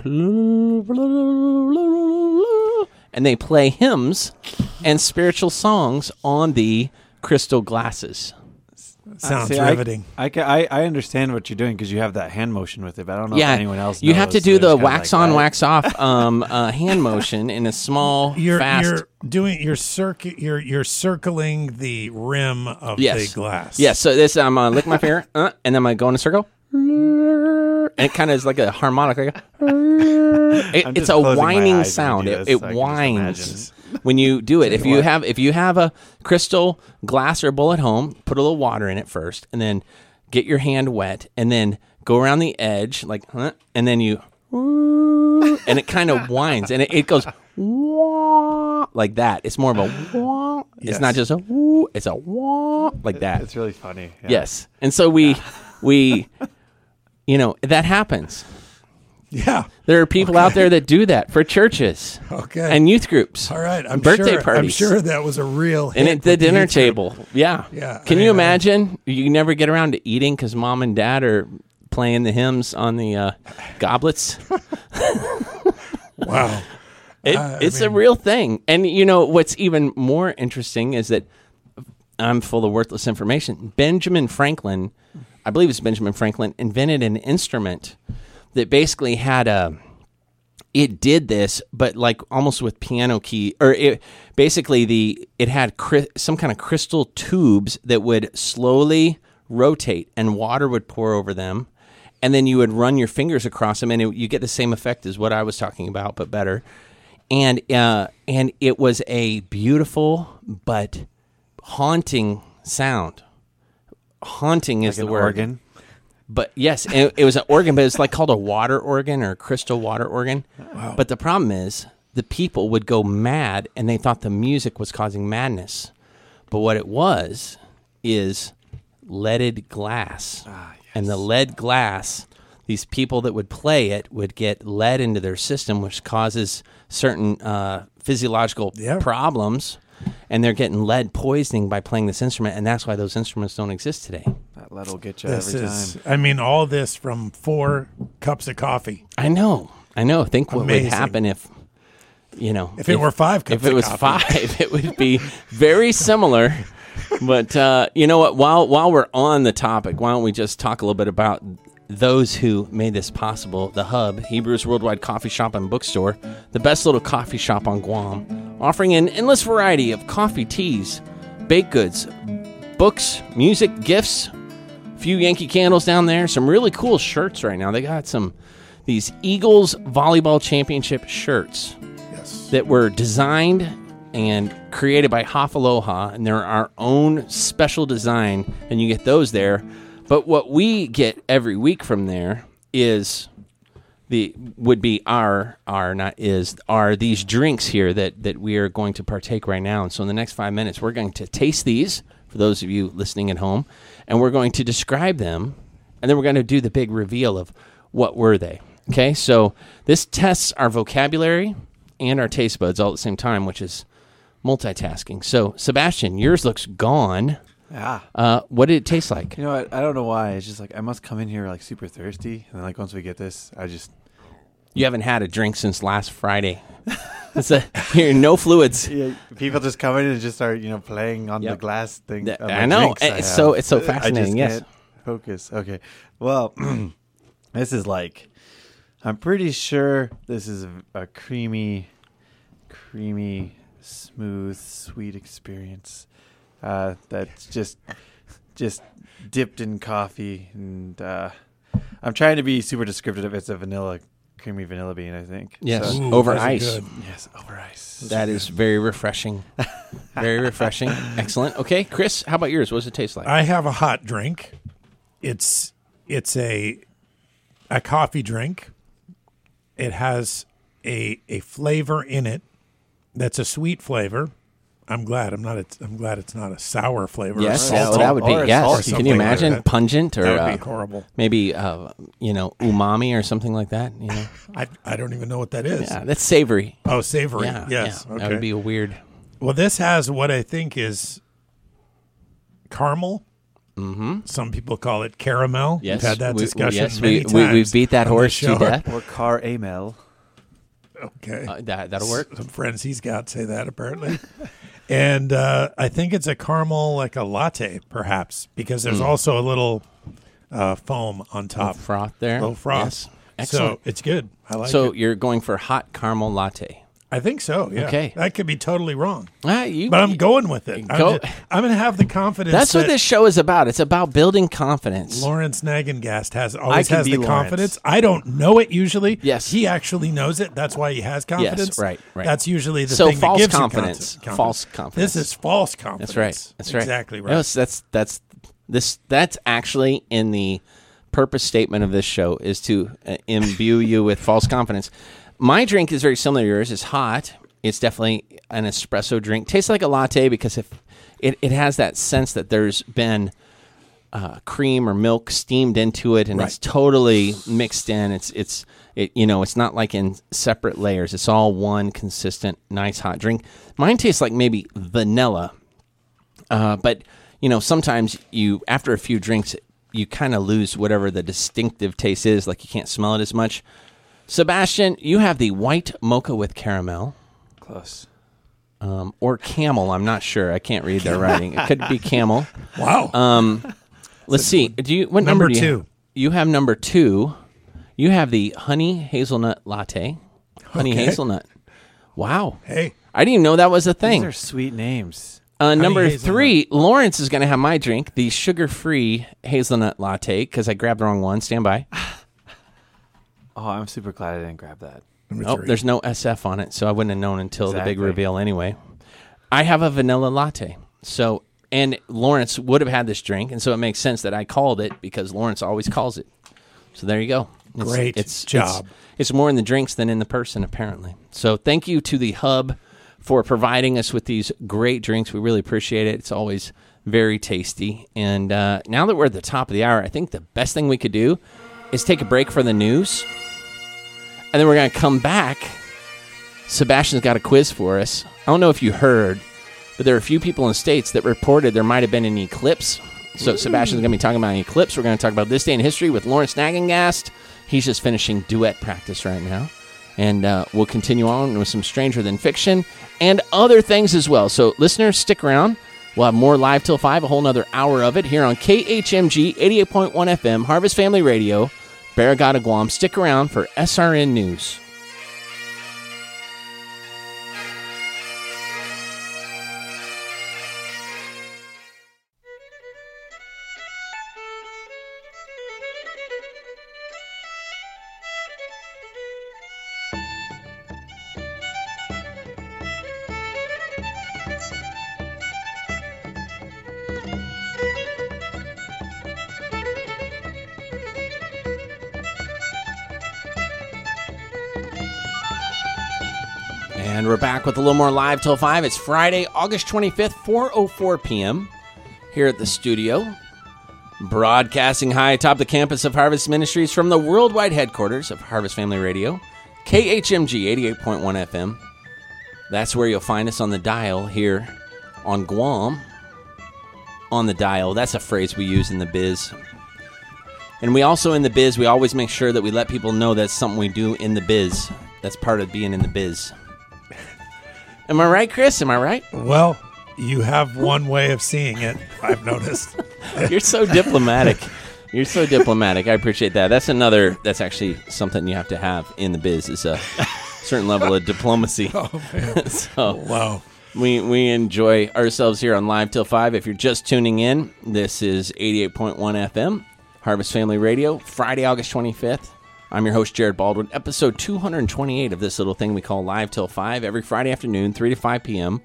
Speaker 1: And they play hymns and spiritual songs on the crystal glasses
Speaker 3: Sounds
Speaker 2: See, I-
Speaker 3: riveting.
Speaker 2: I, I, I understand what you're doing because you have that hand motion with it, but I don't know
Speaker 1: yeah
Speaker 2: if anyone else.
Speaker 1: you have to do
Speaker 2: so
Speaker 1: the wax
Speaker 2: like,
Speaker 1: on
Speaker 2: "What?"
Speaker 1: wax off um, uh, hand motion in a small
Speaker 3: You're
Speaker 1: fast
Speaker 3: you're doing you're circ you're you're circling the rim of
Speaker 1: Yes.
Speaker 3: the glass.
Speaker 1: Yes. So this, I'm gonna lick my finger, uh, and then I'm gonna go in a circle, and it kind of is like a harmonic. Like a, it, it's a whining sound.
Speaker 2: you
Speaker 1: It, it
Speaker 2: so I can just
Speaker 1: whines when you do it. If you have if you have a crystal glass or bowl at home, put a little water in it first, and then get your hand wet, and then go around the edge like, huh, and then you, and it kind of winds, and it, it goes. Wah, like that. It's more of a wah. It's
Speaker 3: Yes.
Speaker 1: not just a woo. It's a wah like that.
Speaker 2: It's really funny. yeah.
Speaker 1: Yes. And so we we you know, that happens.
Speaker 3: Yeah.
Speaker 1: There are people out there that do that for churches
Speaker 3: Okay.
Speaker 1: and youth groups.
Speaker 3: All right. I'm
Speaker 1: birthday
Speaker 3: sure, I'm sure that was a real
Speaker 1: and at the dinner
Speaker 3: youth group.
Speaker 1: table. Yeah.
Speaker 3: Yeah,
Speaker 1: Can
Speaker 3: I
Speaker 1: you
Speaker 3: mean, I-
Speaker 1: imagine you never get around to eating cuz mom and dad are playing the hymns on the uh, goblets?
Speaker 3: Wow.
Speaker 1: It,
Speaker 3: I
Speaker 1: it's a real thing. And you know what's even more interesting is that I'm full of worthless information. Benjamin Franklin, I believe it's Benjamin Franklin, invented an instrument that basically had a it did this, but like almost with piano key, or it basically the it had cri- some kind of crystal tubes that would slowly rotate, and water would pour over them, and then you would run your fingers across them, and it, you get the same effect as what I was talking about, but better. And uh, and it was a beautiful but haunting sound. Haunting is
Speaker 2: Like
Speaker 1: the word.
Speaker 2: organ.
Speaker 1: But yes, it, it was an organ, but it's like called a water organ or a crystal water organ. But the problem is the people would go mad and they thought the music was causing madness. But what it was is leaded glass. And the lead glass, these people that would play it would get lead into their system, which causes certain uh, physiological
Speaker 3: Yeah.
Speaker 1: problems. And they're getting lead poisoning by playing this instrument. And that's why those instruments don't exist today.
Speaker 2: That lead will get you
Speaker 3: This
Speaker 2: every
Speaker 3: is,
Speaker 2: time.
Speaker 3: I mean, all this from four cups of coffee.
Speaker 1: I know. I know. Think what
Speaker 3: Amazing.
Speaker 1: would happen if, you know,
Speaker 3: If it were five cups
Speaker 1: If it
Speaker 3: of
Speaker 1: was
Speaker 3: coffee.
Speaker 1: five, it would be very similar. But uh, you know what? While while we're on the topic, why don't we just talk a little bit about those who made this possible? The Hub, Hebrews Worldwide Coffee Shop and Bookstore, the best little coffee shop on Guam, offering an endless variety of coffee, teas, baked goods, books, music, gifts, a few Yankee candles down there. Some really cool shirts right now. They got some these Eagles volleyball championship shirts
Speaker 3: Yes.
Speaker 1: that were designed and created by Hafaloha, and they're our own special design, and you get those there. But what we get every week from there is the would be our our not is are these drinks here that that we are going to partake right now. And so in the next five minutes, we're going to taste these for those of you listening at home, and we're going to describe them, and then we're going to do the big reveal of what were they. Okay, so this tests our vocabulary and our taste buds all at the same time, which is multitasking. So Sebastian, yours looks gone.
Speaker 2: Yeah.
Speaker 1: Uh, what did it taste like?
Speaker 2: You know what? I don't know why. It's just like I must come in here like super thirsty, and then like once we get this, I just
Speaker 1: You haven't had a drink since last Friday. It's a here, no fluids.
Speaker 2: yeah, people just come in and just start you know playing on
Speaker 1: Yep.
Speaker 2: the glass thing.
Speaker 1: Th-
Speaker 2: on the
Speaker 1: I know.
Speaker 2: drinks I
Speaker 1: It's so- it's so
Speaker 2: I just
Speaker 1: fascinating, yes.
Speaker 2: can't Focus. Okay. Well, this is like I'm pretty sure this is a, a creamy, creamy, smooth, sweet experience. Uh, that's just just dipped in coffee and uh, I'm trying to be super descriptive. It's a vanilla, creamy vanilla bean. I think.
Speaker 1: Yes,
Speaker 2: So-
Speaker 3: Ooh,
Speaker 1: over
Speaker 3: those
Speaker 1: ice.
Speaker 3: good.
Speaker 2: yes, over ice.
Speaker 1: That is very refreshing. Very refreshing. Excellent. Okay, Chris, how about yours? What does it taste like?
Speaker 3: I have a hot drink. It's it's a a coffee drink. It has a a flavor in it that's a sweet flavor. I'm glad I'm not. A, I'm glad it's not a sour flavor.
Speaker 1: yes,
Speaker 3: or
Speaker 1: yeah,
Speaker 3: salty.
Speaker 1: that would be
Speaker 2: or
Speaker 1: yes.
Speaker 2: salty
Speaker 1: Can you imagine
Speaker 3: That-
Speaker 1: pungent or
Speaker 3: That would
Speaker 1: uh,
Speaker 3: be horrible.
Speaker 1: maybe uh, you know umami or something like that? You know,
Speaker 3: I I don't even know what that is.
Speaker 1: yeah, that's savory.
Speaker 3: Oh, savory.
Speaker 1: Yeah,
Speaker 3: yes.
Speaker 1: yeah.
Speaker 3: Okay.
Speaker 1: that would be a weird.
Speaker 3: Well, this has what I think is caramel. Mm-hmm. Some people call it caramel.
Speaker 1: Yes,
Speaker 3: We've had that
Speaker 1: we-
Speaker 3: discussion
Speaker 1: yes,
Speaker 3: many
Speaker 1: we,
Speaker 3: times.
Speaker 1: we, we've beat that
Speaker 3: on
Speaker 1: horse
Speaker 3: this
Speaker 1: to death.
Speaker 2: or car amel.
Speaker 3: Okay.
Speaker 1: Uh, that that'll work.
Speaker 3: Some friends he's got say that apparently. and uh, I think it's a caramel, like a latte, perhaps, because there's
Speaker 1: Hmm.
Speaker 3: also a little uh, foam on top.
Speaker 1: Froth there.
Speaker 3: a Little froth.
Speaker 1: Yes. Excellent.
Speaker 3: So it's good. I like it.
Speaker 1: so
Speaker 3: it.
Speaker 1: you're going for hot caramel latte.
Speaker 3: I think so. Yeah.
Speaker 1: Okay.
Speaker 3: That could be totally wrong,
Speaker 1: Ah, you,
Speaker 3: but I'm going with it.
Speaker 1: Go-
Speaker 3: I'm, just, I'm going to have the confidence.
Speaker 1: That's what
Speaker 3: that
Speaker 1: this show is about. It's about building confidence.
Speaker 3: Lawrence Nagengast has always has the
Speaker 2: Lawrence.
Speaker 3: confidence. I don't know it usually.
Speaker 1: Yes.
Speaker 3: he actually knows it. That's why he has confidence.
Speaker 1: Yes, right, right.
Speaker 3: That's usually the
Speaker 1: So
Speaker 3: thing
Speaker 1: false
Speaker 3: that gives
Speaker 1: confidence.
Speaker 3: confidence.
Speaker 1: False confidence.
Speaker 3: This is false confidence.
Speaker 1: That's right. That's right.
Speaker 3: Exactly right.
Speaker 1: Yes, that's that's this. That's actually in the purpose statement of this show is to uh, imbue you with false confidence. My drink is very similar to yours. It's hot. It's definitely an espresso drink. Tastes like a latte because if it, it has that sense that there's been uh, cream or milk steamed into it and it's totally mixed in. It's it's it you know it's not like in separate layers. It's all one consistent nice hot drink. Mine tastes like maybe vanilla, uh, but you know sometimes you after a few drinks you kind of lose whatever the distinctive taste is. Like you can't smell it as much. Sebastian, you have the white mocha with caramel.
Speaker 2: Close.
Speaker 1: Um, or camel, I'm not sure. I can't read their writing. It could be camel.
Speaker 3: wow.
Speaker 1: Um, Let's see. Do you what number,
Speaker 3: Number
Speaker 1: do you
Speaker 3: two.
Speaker 1: have? You have number two. You have the honey hazelnut latte. Honey
Speaker 3: Okay.
Speaker 1: hazelnut. Wow.
Speaker 3: hey,
Speaker 1: I didn't even know that was a
Speaker 2: These
Speaker 1: thing.
Speaker 2: are sweet names.
Speaker 1: Uh, number
Speaker 3: hazelnut.
Speaker 1: three, Lawrence is going to have my drink, the sugar-free hazelnut latte, because I grabbed the wrong one. Stand by.
Speaker 2: Oh, I'm super glad I didn't grab that.
Speaker 3: number
Speaker 1: Oh,
Speaker 3: three.
Speaker 1: there's no SF on it, so I wouldn't have known until the big
Speaker 2: Exactly.
Speaker 1: reveal anyway. I have a vanilla latte. So, and Lawrence would have had this drink, and so it makes sense that I called it because Lawrence always calls it. So there you go. It's,
Speaker 3: Great job.
Speaker 1: It's, it's more in the drinks than in the person, apparently. So thank you to the Hub for providing us with these great drinks. We really appreciate it. It's always very tasty. And uh, now that we're at the top of the hour, I think the best thing we could do is take a break for the news. And then we're going to come back. Sebastian's got a quiz for us. I don't know if you heard, but there are a few people in the States that reported there might have been an eclipse. So Sebastian's going to be talking about an eclipse. We're going to talk about this day in history with Lawrence Nagengast. He's just finishing duet practice right now. And uh, we'll continue on with some Stranger Than Fiction and other things as well. So, listeners, stick around. We'll have more live till 5, a whole nother hour of it here on KHMG 88.1 FM, Harvest Family Radio, Barrigada, Guam. Stick around for SRN News. With a little more live till 5. It's Friday, August 25th, 4.04 p.m. here at the studio. Broadcasting high atop the campus of Harvest Ministries from the worldwide headquarters of Harvest Family Radio, KHMG 88.1 FM. That's where you'll find us on the dial here on Guam. On the dial. That's a phrase we use in the biz. And we also, in the biz, we always make sure that we let people know that's something we do in the biz. That's part of being in the biz. Am I right, Chris? Am I right?
Speaker 3: Well, you have one way of seeing it. I've noticed.
Speaker 1: You're so diplomatic. You're so diplomatic. I appreciate that. That's another. That's actually something you have to have in the biz. Is a certain level of diplomacy. Oh man! so
Speaker 3: Wow.
Speaker 1: we we enjoy ourselves here on Live Till Five. If you're just tuning in, this is 88.1 FM, Harvest Family Radio, Friday, August 25th. I'm your host, Jared Baldwin. Episode 228 of this little thing we call Live Till 5 every Friday afternoon, 3 to 5 p.m.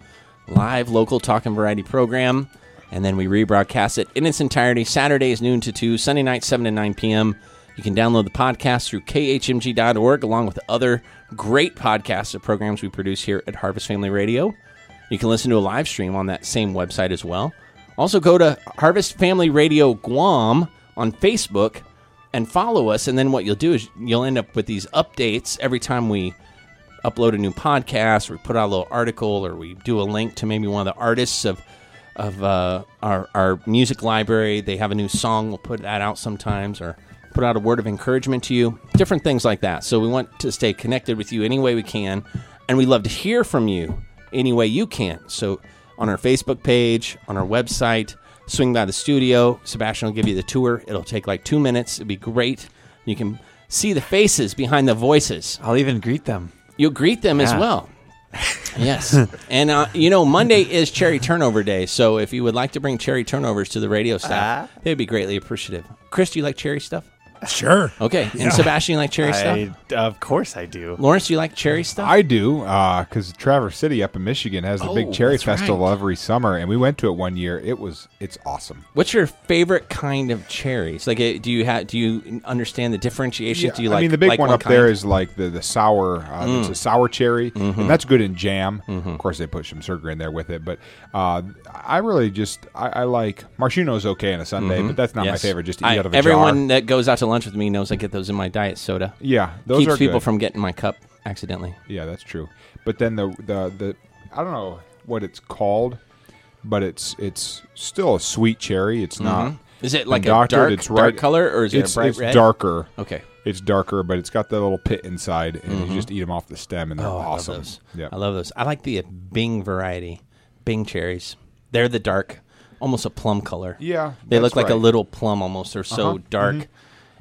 Speaker 1: Live local talk and variety program. And then we rebroadcast it in its entirety Saturdays, noon to 2, Sunday night, 7 to 9 p.m. You can download the podcast through khmg.org along with other great podcasts of programs we produce here at Harvest Family Radio. You can listen to a live stream on that same website as well. Also, go to Harvest Family Radio Guam on Facebook and follow us. And then what you'll do is you'll end up with these updates every time we upload a new podcast or we put out a little article or we do a link to maybe one of the artists of of uh, our, our music library. They have a new song. We'll put that out sometimes or put out a word of encouragement to you. Different things like that. So we want to stay connected with you any way we can. And we love to hear from you any way you can. So on our Facebook page, on our website, swing by the studio. Sebastian will give you the tour. It'll take like two minutes. It'll be great. You can see the faces behind the voices.
Speaker 2: I'll even greet them.
Speaker 1: You'll greet them as
Speaker 2: Yeah.
Speaker 1: well. yes. And, uh, you know, Monday is cherry turnover day. So if you would like to bring cherry turnovers to the radio staff,
Speaker 2: Ah.
Speaker 1: they'd be greatly appreciative. Chris, do you like cherry stuff?
Speaker 3: Sure.
Speaker 1: Okay.
Speaker 3: Yeah.
Speaker 1: And Sebastian, you like cherry stuff?
Speaker 2: I, of course I do.
Speaker 1: Lawrence, do you like cherry stuff?
Speaker 4: I do, because Traverse City up in Michigan has the
Speaker 1: Oh,
Speaker 4: big cherry
Speaker 1: that's right.
Speaker 4: festival every summer, and we went to it one year. It was, it's awesome.
Speaker 1: What's your favorite kind of cherries? Like, uh, do you have? Do you understand the differentiation? do you like?
Speaker 4: I mean, the big
Speaker 1: like
Speaker 4: one up there
Speaker 1: kind? Mm.
Speaker 4: is like the the sour. Uh, It's a sour cherry,
Speaker 1: Mm-hmm.
Speaker 4: and that's good in jam. Of course, they put some sugar in there with it, but uh, I really just I, I like maraschino's okay on a Sunday, but that's not my
Speaker 1: Mm-hmm. Yes.
Speaker 4: favorite. Just to eat
Speaker 1: I-
Speaker 4: out of a
Speaker 1: everyone
Speaker 4: jar.
Speaker 1: that goes out to lunch with me knows I get those in my diet soda.
Speaker 4: Yeah, those
Speaker 1: Keeps
Speaker 4: are
Speaker 1: people
Speaker 4: good.
Speaker 1: from getting my cup accidentally.
Speaker 4: Yeah, that's true. But then the the the I don't know what it's called, but it's it's still a sweet cherry. It's not.
Speaker 1: Is it like a dark,
Speaker 4: it's
Speaker 1: dark
Speaker 4: right-
Speaker 1: color, or is it
Speaker 4: it's,
Speaker 1: a bright
Speaker 4: it's
Speaker 1: red?
Speaker 4: darker.
Speaker 1: Okay.
Speaker 4: It's darker, but it's got the little pit inside, and you just eat them off the stem, and they're
Speaker 1: Oh, I love
Speaker 4: awesome.
Speaker 1: those.
Speaker 4: Yeah,
Speaker 1: I love those. I like the Bing variety, Bing cherries. They're the dark, almost a plum color.
Speaker 4: Yeah,
Speaker 1: they
Speaker 4: that's
Speaker 1: look like a
Speaker 4: right. Uh-huh.
Speaker 1: little plum almost. They're so dark
Speaker 4: Mm-hmm.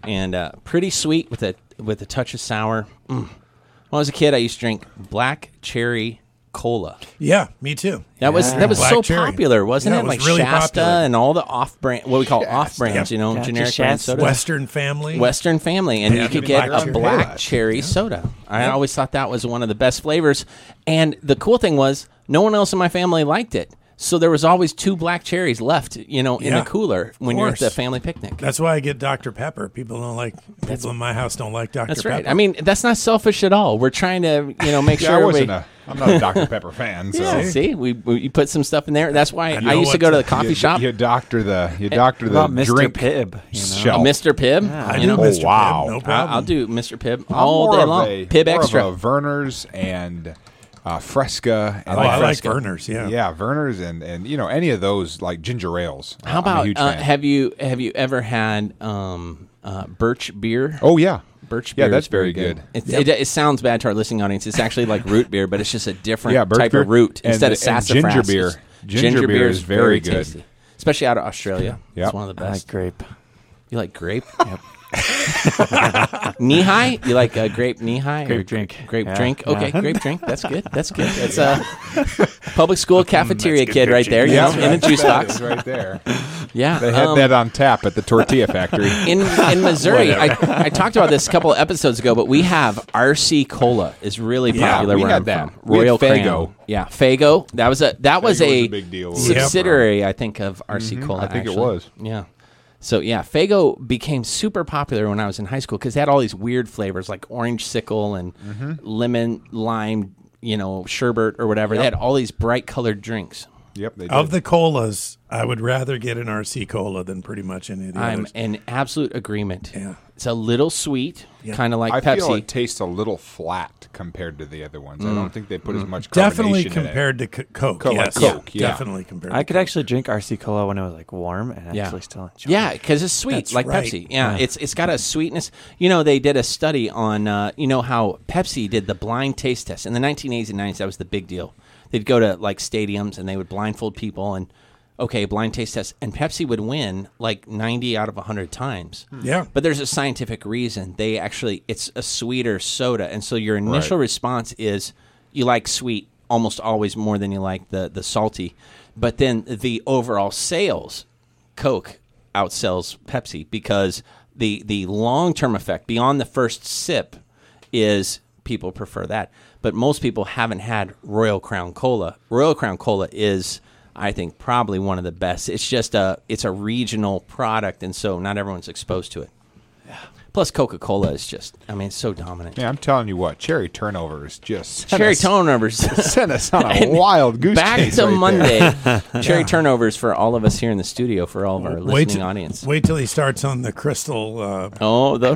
Speaker 1: And uh, pretty sweet with a with a touch of sour. Mm. When I was a kid, I used to drink black cherry cola.
Speaker 3: Yeah, me too.
Speaker 1: That was that was
Speaker 3: Black
Speaker 1: so
Speaker 3: cherry.
Speaker 1: popular, wasn't
Speaker 3: Yeah,
Speaker 1: it?
Speaker 3: it was
Speaker 1: like
Speaker 3: really
Speaker 1: Shasta
Speaker 3: popular.
Speaker 1: and all the off brand, what we call off brands,
Speaker 3: Yeah.
Speaker 1: you know,
Speaker 2: Gotcha,
Speaker 1: generic brand
Speaker 2: Shasta.
Speaker 1: soda.
Speaker 3: Western family.
Speaker 1: Western Family, and
Speaker 3: Yeah,
Speaker 1: you could get
Speaker 3: black
Speaker 1: a
Speaker 3: cherry.
Speaker 1: black
Speaker 3: Yeah.
Speaker 1: cherry soda. I always thought that was one of the best flavors. And the cool thing was, no one else in my family liked it. So there was always two black cherries left, you know, in
Speaker 3: Yeah,
Speaker 1: the cooler when you're at
Speaker 3: course.
Speaker 1: the family picnic.
Speaker 3: That's why I get Dr. Pepper. People don't like. People in my house don't like Dr. Pepper.
Speaker 1: That's
Speaker 3: Pepper.
Speaker 1: right. I mean, that's not selfish at all. We're trying to, you know, make
Speaker 4: yeah.
Speaker 1: sure
Speaker 4: I
Speaker 1: everybody-
Speaker 4: wasn't a. I'm not a Dr Pepper fan. So.
Speaker 1: Yeah, see, we, we you put some stuff in there. That's why I,
Speaker 3: know
Speaker 1: used to
Speaker 3: what
Speaker 1: go to
Speaker 3: to-
Speaker 1: the coffee
Speaker 4: you,
Speaker 1: shop.
Speaker 4: You doctor the you doctor the
Speaker 2: about Mr.
Speaker 4: drink
Speaker 2: Pibb? You know?
Speaker 4: shelf.
Speaker 1: Mr. Pibb,
Speaker 3: I
Speaker 1: you
Speaker 3: do
Speaker 1: know,
Speaker 3: Mr.
Speaker 4: Oh, wow.
Speaker 3: Pibb, no
Speaker 1: I-
Speaker 3: problem.
Speaker 1: I'll do Mr. Pibb
Speaker 4: I'm
Speaker 1: all
Speaker 4: more
Speaker 1: day
Speaker 4: of
Speaker 1: long.
Speaker 4: A,
Speaker 1: Pibb
Speaker 4: more
Speaker 1: extra.
Speaker 4: Of a Vernors and uh, Fresca. And
Speaker 3: Oh, I like Vernors. Yeah.
Speaker 4: Yeah, Vernors and and you know any of those like ginger ales. Uh,
Speaker 1: How
Speaker 4: I'm a
Speaker 1: about
Speaker 4: huge
Speaker 1: uh,
Speaker 4: fan.
Speaker 1: have you have you ever had um, uh, birch beer?
Speaker 4: Oh yeah,
Speaker 1: Birch
Speaker 4: Yeah,
Speaker 1: beer
Speaker 4: that's
Speaker 1: very
Speaker 4: very
Speaker 1: good.
Speaker 4: good.
Speaker 1: It, it, it sounds bad to our listening audience. It's actually like root beer, but it's just a different
Speaker 4: Yeah,
Speaker 1: type
Speaker 4: beer
Speaker 1: of root
Speaker 4: and-
Speaker 1: instead of sassafras.
Speaker 4: ginger beer.
Speaker 1: it's-
Speaker 4: Ginger beer is very good.
Speaker 1: tasty, especially out of Australia.
Speaker 4: Yeah.
Speaker 1: it's one of the
Speaker 2: I like
Speaker 1: best.
Speaker 2: grape.
Speaker 1: you like grape?
Speaker 2: Yep.
Speaker 1: Nehi? You like a grape Nehi?
Speaker 2: Grape drink.
Speaker 1: Grape
Speaker 2: Yeah,
Speaker 1: drink. Okay,
Speaker 2: yeah.
Speaker 1: grape drink. That's good. That's good. That's a public school cafeteria kid right there. You
Speaker 4: Yeah,
Speaker 1: know, in a juice box.
Speaker 4: right there.
Speaker 1: Yeah,
Speaker 4: They had
Speaker 1: um,
Speaker 4: that on tap at the tortilla factory.
Speaker 1: in in Missouri. I, I talked about this a couple of episodes ago, but we have RC Cola is really
Speaker 3: Yeah,
Speaker 1: popular.
Speaker 4: we had that.
Speaker 1: from.
Speaker 4: We had
Speaker 1: Royal. Crown. Yeah, Faygo. That was a that was
Speaker 4: Faygo was
Speaker 1: a,
Speaker 4: a big deal.
Speaker 1: subsidiary, I think, of RC Cola.
Speaker 4: I think it was.
Speaker 1: Yeah. So yeah, Faygo became super popular when I was in high school because they had all these weird flavors like orange sickle and
Speaker 4: Mm-hmm.
Speaker 1: lemon lime you know, sherbet or whatever. They had all these bright colored drinks.
Speaker 4: Yep, they did.
Speaker 3: Of the colas, I would rather get an RC cola than pretty much any of the
Speaker 1: I'm
Speaker 3: others.
Speaker 1: in absolute agreement.
Speaker 3: Yeah.
Speaker 1: It's a little sweet,
Speaker 3: Yeah.
Speaker 1: kind of like
Speaker 4: I
Speaker 1: Pepsi.
Speaker 4: feel it tastes a little flat compared to the other ones. I
Speaker 1: Mm.
Speaker 4: don't think they put as much.
Speaker 3: Definitely
Speaker 4: carbonation in it.
Speaker 3: compared to co- Coke.
Speaker 4: Coke,
Speaker 3: yes.
Speaker 4: Coke, yeah.
Speaker 3: Definitely compared.
Speaker 2: I
Speaker 3: to
Speaker 2: could
Speaker 3: Coke.
Speaker 2: actually drink RC Cola when it was like warm and
Speaker 1: Yeah.
Speaker 2: actually still enjoy
Speaker 1: Yeah, because it's sweet,
Speaker 3: That's
Speaker 1: like
Speaker 3: right.
Speaker 1: Pepsi. Yeah, it's it's got a sweetness. You know, they did a study on uh, you know how Pepsi did the blind taste test in the 1980s and 90s. That was the big deal. They'd go to like stadiums and they would blindfold people and okay, blind taste test, and Pepsi would win like 90 out of 100 times. Hmm.
Speaker 3: Yeah.
Speaker 1: But there's a scientific reason. They actually it's a sweeter soda, and so your initial
Speaker 4: Right.
Speaker 1: response is you like sweet almost always more than you like the the salty. But then the overall sales, Coke outsells Pepsi because the the long term effect beyond the first sip is people prefer that. But most people haven't had Royal Crown Cola. Royal Crown Cola is I think probably one of the best. It's just a it's a regional product and so not everyone's exposed to it. Plus Coca Cola is just I mean it's so dominant.
Speaker 4: Yeah, I'm telling you what, cherry turnover is just sent
Speaker 1: Cherry
Speaker 4: us-
Speaker 1: turnovers.
Speaker 4: Sent us on a wild goose
Speaker 1: Back
Speaker 4: chase
Speaker 1: to
Speaker 4: right
Speaker 1: Monday.
Speaker 4: there.
Speaker 1: Cherry turnovers for all of us here in the studio, for all of our listening
Speaker 3: wait, till-
Speaker 1: audience.
Speaker 3: wait till he starts on the crystal uh,
Speaker 1: Oh, the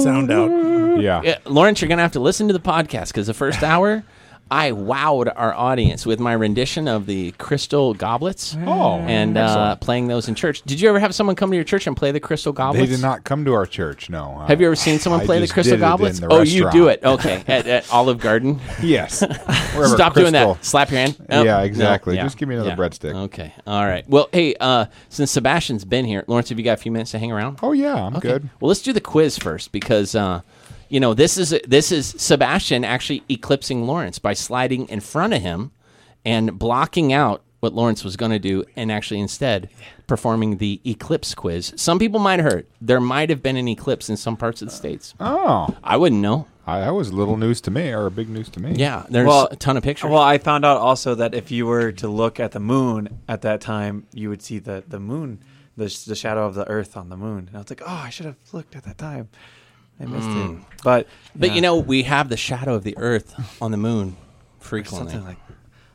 Speaker 3: sound out.
Speaker 4: Yeah.
Speaker 1: Yeah, Lawrence, you're gonna have to listen to the podcast because the first hour, I wowed our audience with my rendition of the Crystal Goblets.
Speaker 4: Oh,
Speaker 1: and uh, playing those in church. Did you ever have someone come to your church and play the Crystal goblets?
Speaker 4: They did not come to our church. No.
Speaker 1: Have you ever seen someone
Speaker 4: I
Speaker 1: play the Crystal
Speaker 4: did it in
Speaker 1: Goblets?
Speaker 4: the
Speaker 1: oh, you do it. Okay, at, at Olive Garden.
Speaker 4: Yes. Wherever
Speaker 1: Stop doing that. Slap your hand. Oh,
Speaker 4: Yeah,
Speaker 1: no.
Speaker 4: exactly.
Speaker 1: Yeah.
Speaker 4: Just give me another
Speaker 1: Yeah.
Speaker 4: breadstick.
Speaker 1: Okay. All right. Well, hey, uh, since Sebastian's been here, Lawrence, have you got a few minutes to hang around?
Speaker 4: Oh yeah, I'm
Speaker 1: Okay.
Speaker 4: good.
Speaker 1: Well, let's do the quiz first because uh, you know this is this is Sebastian actually eclipsing Lawrence by sliding in front of him and blocking out what Lawrence was going to do, and actually instead performing the eclipse quiz. Some people might have heard there might have been an eclipse in some parts of the states.
Speaker 4: Oh,
Speaker 1: I wouldn't know.
Speaker 4: I, that was little news to me, or big news to me.
Speaker 1: Yeah, there's
Speaker 2: Well-
Speaker 1: a ton of pictures.
Speaker 2: Well, I found out also that if you were to look at the moon at that time, you would see the the moon, the the shadow of the Earth on the moon. And I was like, oh, I should have looked at that time. I missed it. Mm. But
Speaker 1: but
Speaker 2: yeah,
Speaker 1: you know, we have the shadow of the Earth on the moon frequently.
Speaker 2: something like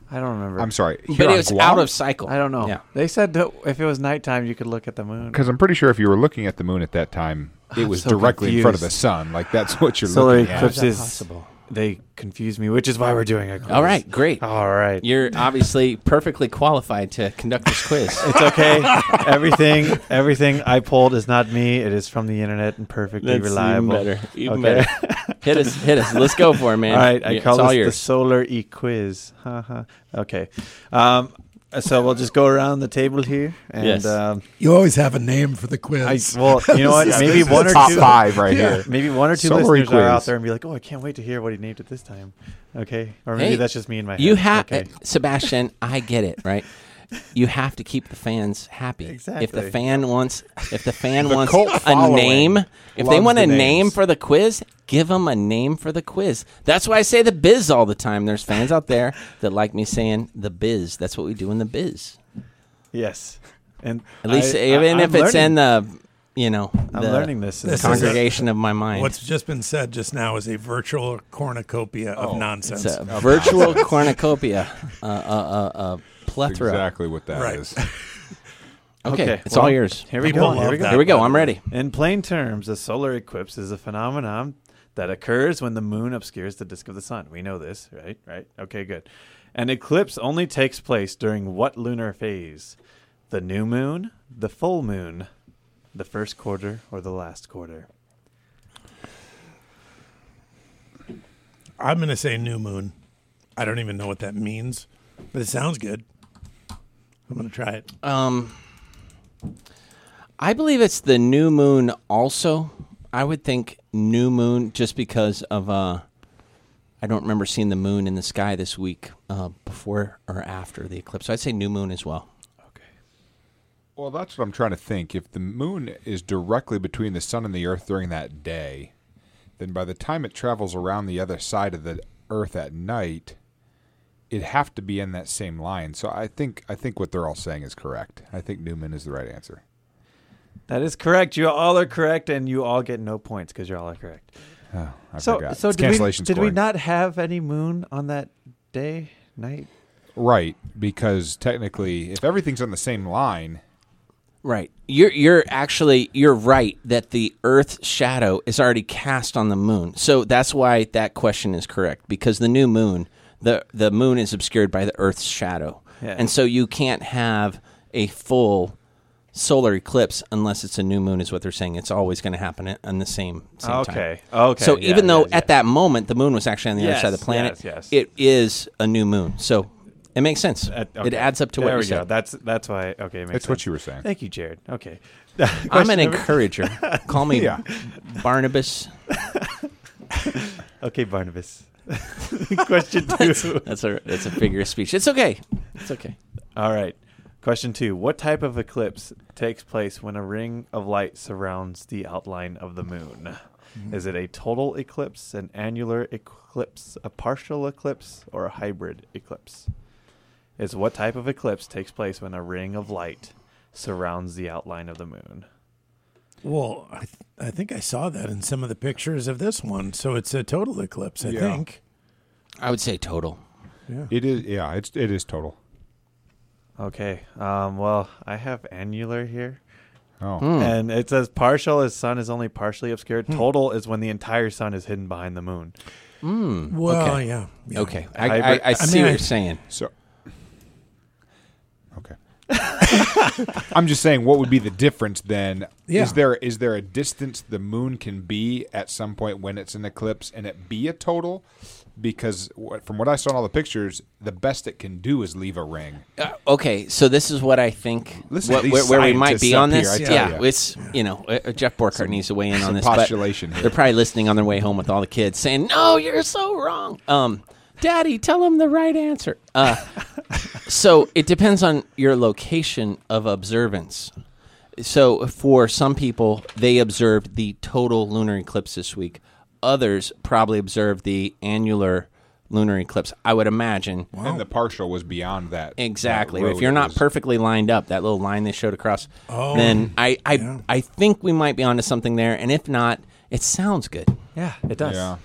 Speaker 2: I don't remember.
Speaker 4: I'm sorry.
Speaker 1: but it was out of cycle.
Speaker 2: I don't know.
Speaker 1: Yeah.
Speaker 2: They said that if it was nighttime, you could look at the moon.
Speaker 4: Because I'm pretty sure if you were looking at the moon at that time, it
Speaker 2: I'm
Speaker 4: was
Speaker 2: so
Speaker 4: directly in front of the
Speaker 2: confused.
Speaker 4: sun. Like that's what you're
Speaker 2: Solar
Speaker 4: looking at.
Speaker 1: How's that
Speaker 2: eclipses.
Speaker 1: possible?
Speaker 2: They confuse me, which is why we're doing a quiz.
Speaker 1: All right, great.
Speaker 2: All right.
Speaker 1: You're obviously perfectly qualified to conduct this quiz.
Speaker 2: It's okay. everything, everything I pulled is not me. It is from the internet and perfectly
Speaker 1: That's
Speaker 2: reliable.
Speaker 1: Even better. Even
Speaker 2: Okay.
Speaker 1: better. hit us. Hit us. Let's go for it, man.
Speaker 2: All right, I
Speaker 1: Yeah,
Speaker 2: call
Speaker 1: it's all
Speaker 2: this the solar e quiz. Haha. okay. Um, so we'll just go around the table here, and
Speaker 1: Yes.
Speaker 2: um,
Speaker 3: You always have a name for the
Speaker 2: I,
Speaker 3: quiz.
Speaker 2: well, you know what? Maybe one or
Speaker 4: Top
Speaker 2: two,
Speaker 4: five right
Speaker 3: Yeah.
Speaker 4: here.
Speaker 2: maybe one or two
Speaker 4: Solar
Speaker 2: listeners are out there and be like, "Oh, I can't wait to hear what he named it this time." Okay, or maybe
Speaker 1: Hey,
Speaker 2: that's just me in my head.
Speaker 1: You have
Speaker 2: Okay.
Speaker 1: Sebastian. I get it, right? You have to keep the fans happy. If the fan wants, if the fan
Speaker 4: The
Speaker 1: wants a name, if they want
Speaker 4: the
Speaker 1: a name for the quiz, give them a name for the quiz. That's why I say the biz all the time. There's fans out there that like me saying the biz. That's what we do in the biz.
Speaker 2: Yes, and
Speaker 1: At least,
Speaker 2: I-
Speaker 1: even
Speaker 2: I-
Speaker 1: if
Speaker 2: I'm
Speaker 1: it's in the, you know,
Speaker 2: I'm
Speaker 1: the
Speaker 2: learning this. in
Speaker 3: This
Speaker 2: the
Speaker 3: is a-
Speaker 1: congregation of my mind.
Speaker 3: What's just been said just now is a virtual cornucopia of
Speaker 4: Oh,
Speaker 3: nonsense.
Speaker 1: It's a virtual cornucopia, uh, uh, uh, uh, plethora.
Speaker 4: Exactly what that is.
Speaker 3: Right.
Speaker 1: Okay,
Speaker 2: Okay,
Speaker 1: it's
Speaker 2: well,
Speaker 1: all yours.
Speaker 2: Here we
Speaker 3: People
Speaker 2: go. Here we go.
Speaker 3: that.
Speaker 1: Here we go. I'm ready.
Speaker 2: In plain terms, a solar eclipse is a phenomenon that occurs when the moon obscures the disk of the sun. We know this, right? Right? Okay, good. An eclipse only takes place during what lunar phase? The new moon, the full moon, the first quarter, or the last quarter?
Speaker 3: I'm going to say new moon. I don't even know what that means, but it sounds good. I'm going to try it.
Speaker 1: Um, I believe it's the new moon. Also, I would think new moon just because of uh, I don't remember seeing the moon in the sky this week uh, before or after the eclipse. So I'd say new moon as well.
Speaker 2: Okay.
Speaker 4: Well, that's what I'm trying to think. If the moon is directly between the sun and the earth during that day, then by the time it travels around the other side of the earth at night, it'd have to be in that same line. So I think I think what they're all saying is correct. I think new moon is the right answer.
Speaker 2: That is correct. You all are correct, and you all get no points because you all are correct.
Speaker 4: Oh, I
Speaker 2: So,
Speaker 4: forgot.
Speaker 2: so
Speaker 4: It's
Speaker 2: did, we, did we not have any moon on that day, night?
Speaker 4: Right, because technically, if everything's on the same line,
Speaker 1: Right. You're you're actually you're right that the Earth's shadow is already cast on the moon. So that's why that question is correct because the new moon, the the moon is obscured by the Earth's shadow,
Speaker 2: Yeah.
Speaker 1: and so you can't have a full solar eclipse unless it's a new moon. Is what they're saying. It's always going to happen at- on the same same time.
Speaker 2: Okay. Okay.
Speaker 1: So
Speaker 2: yeah,
Speaker 1: even though
Speaker 2: yes,
Speaker 1: at
Speaker 2: yes.
Speaker 1: that moment the moon was actually on the other side of the planet,
Speaker 2: yes, yes.
Speaker 1: it is a new moon. So it makes sense.
Speaker 2: Uh,
Speaker 1: It adds up to
Speaker 2: there
Speaker 1: what
Speaker 2: we
Speaker 1: you
Speaker 2: go.
Speaker 1: said.
Speaker 2: That's that's why. Okay, makes
Speaker 4: that's what you were saying.
Speaker 2: Thank you, Jared. Okay.
Speaker 1: I'm an
Speaker 2: number-
Speaker 1: encourager. Call me Barnabas.
Speaker 2: Okay, Barnabas. Question two.
Speaker 1: That's a that's a figure of speech. It's okay. It's okay.
Speaker 2: All right. Question two. What type of eclipse takes place when a ring of light surrounds the outline of the moon? Mm-hmm. Is it a total eclipse, an annular eclipse, a partial eclipse, or a hybrid eclipse? Is what type of eclipse takes place when a ring of light surrounds the outline of the moon?
Speaker 3: Well, I, th- I think I saw that in some of the pictures of this one. So it's a total eclipse, I
Speaker 4: Yeah.
Speaker 3: think.
Speaker 1: I would say total.
Speaker 3: Yeah.
Speaker 4: It is, yeah, it's it is total.
Speaker 2: Okay. Um, well, I have annular here.
Speaker 4: Oh,
Speaker 1: Hmm.
Speaker 2: And it says partial is sun is only partially obscured. Total is when the entire sun is hidden behind the moon.
Speaker 1: Mm,
Speaker 3: Well,
Speaker 1: okay.
Speaker 3: yeah, yeah.
Speaker 1: Okay. I,
Speaker 2: Hybrid-
Speaker 1: I, I see
Speaker 3: mean,
Speaker 1: what
Speaker 3: I-
Speaker 1: you're saying.
Speaker 4: so okay. I'm just saying, what would be the difference then?
Speaker 3: Yeah.
Speaker 4: Is there is there a distance the moon can be at some point when it's an eclipse and it be a total? Because from what I saw in all the pictures, the best it can do is leave a ring.
Speaker 1: Uh, okay, so this is what I think.
Speaker 4: Listen
Speaker 1: what, where, where we might be on this.
Speaker 4: here,
Speaker 1: yeah,
Speaker 4: tell ya.
Speaker 1: it's you know uh, Jeff Borkart needs to weigh in on
Speaker 4: some
Speaker 1: this. but
Speaker 4: postulation here.
Speaker 1: They're probably listening on their way home with all the kids saying, "No, you're so wrong." Um, Daddy, tell him the right answer. Uh, so it depends on your location of observance. So for some people, they observed the total lunar eclipse this week. Others probably observed the annular lunar eclipse. I would imagine.
Speaker 4: And the partial was beyond that.
Speaker 1: Exactly.
Speaker 4: that
Speaker 1: If you're not
Speaker 4: was-
Speaker 1: perfectly lined up, that little line they showed across,
Speaker 3: Oh,
Speaker 1: then I I,
Speaker 3: yeah.
Speaker 1: I think we might be onto something there. And if not, it sounds good.
Speaker 2: Yeah, it does.
Speaker 4: Yeah.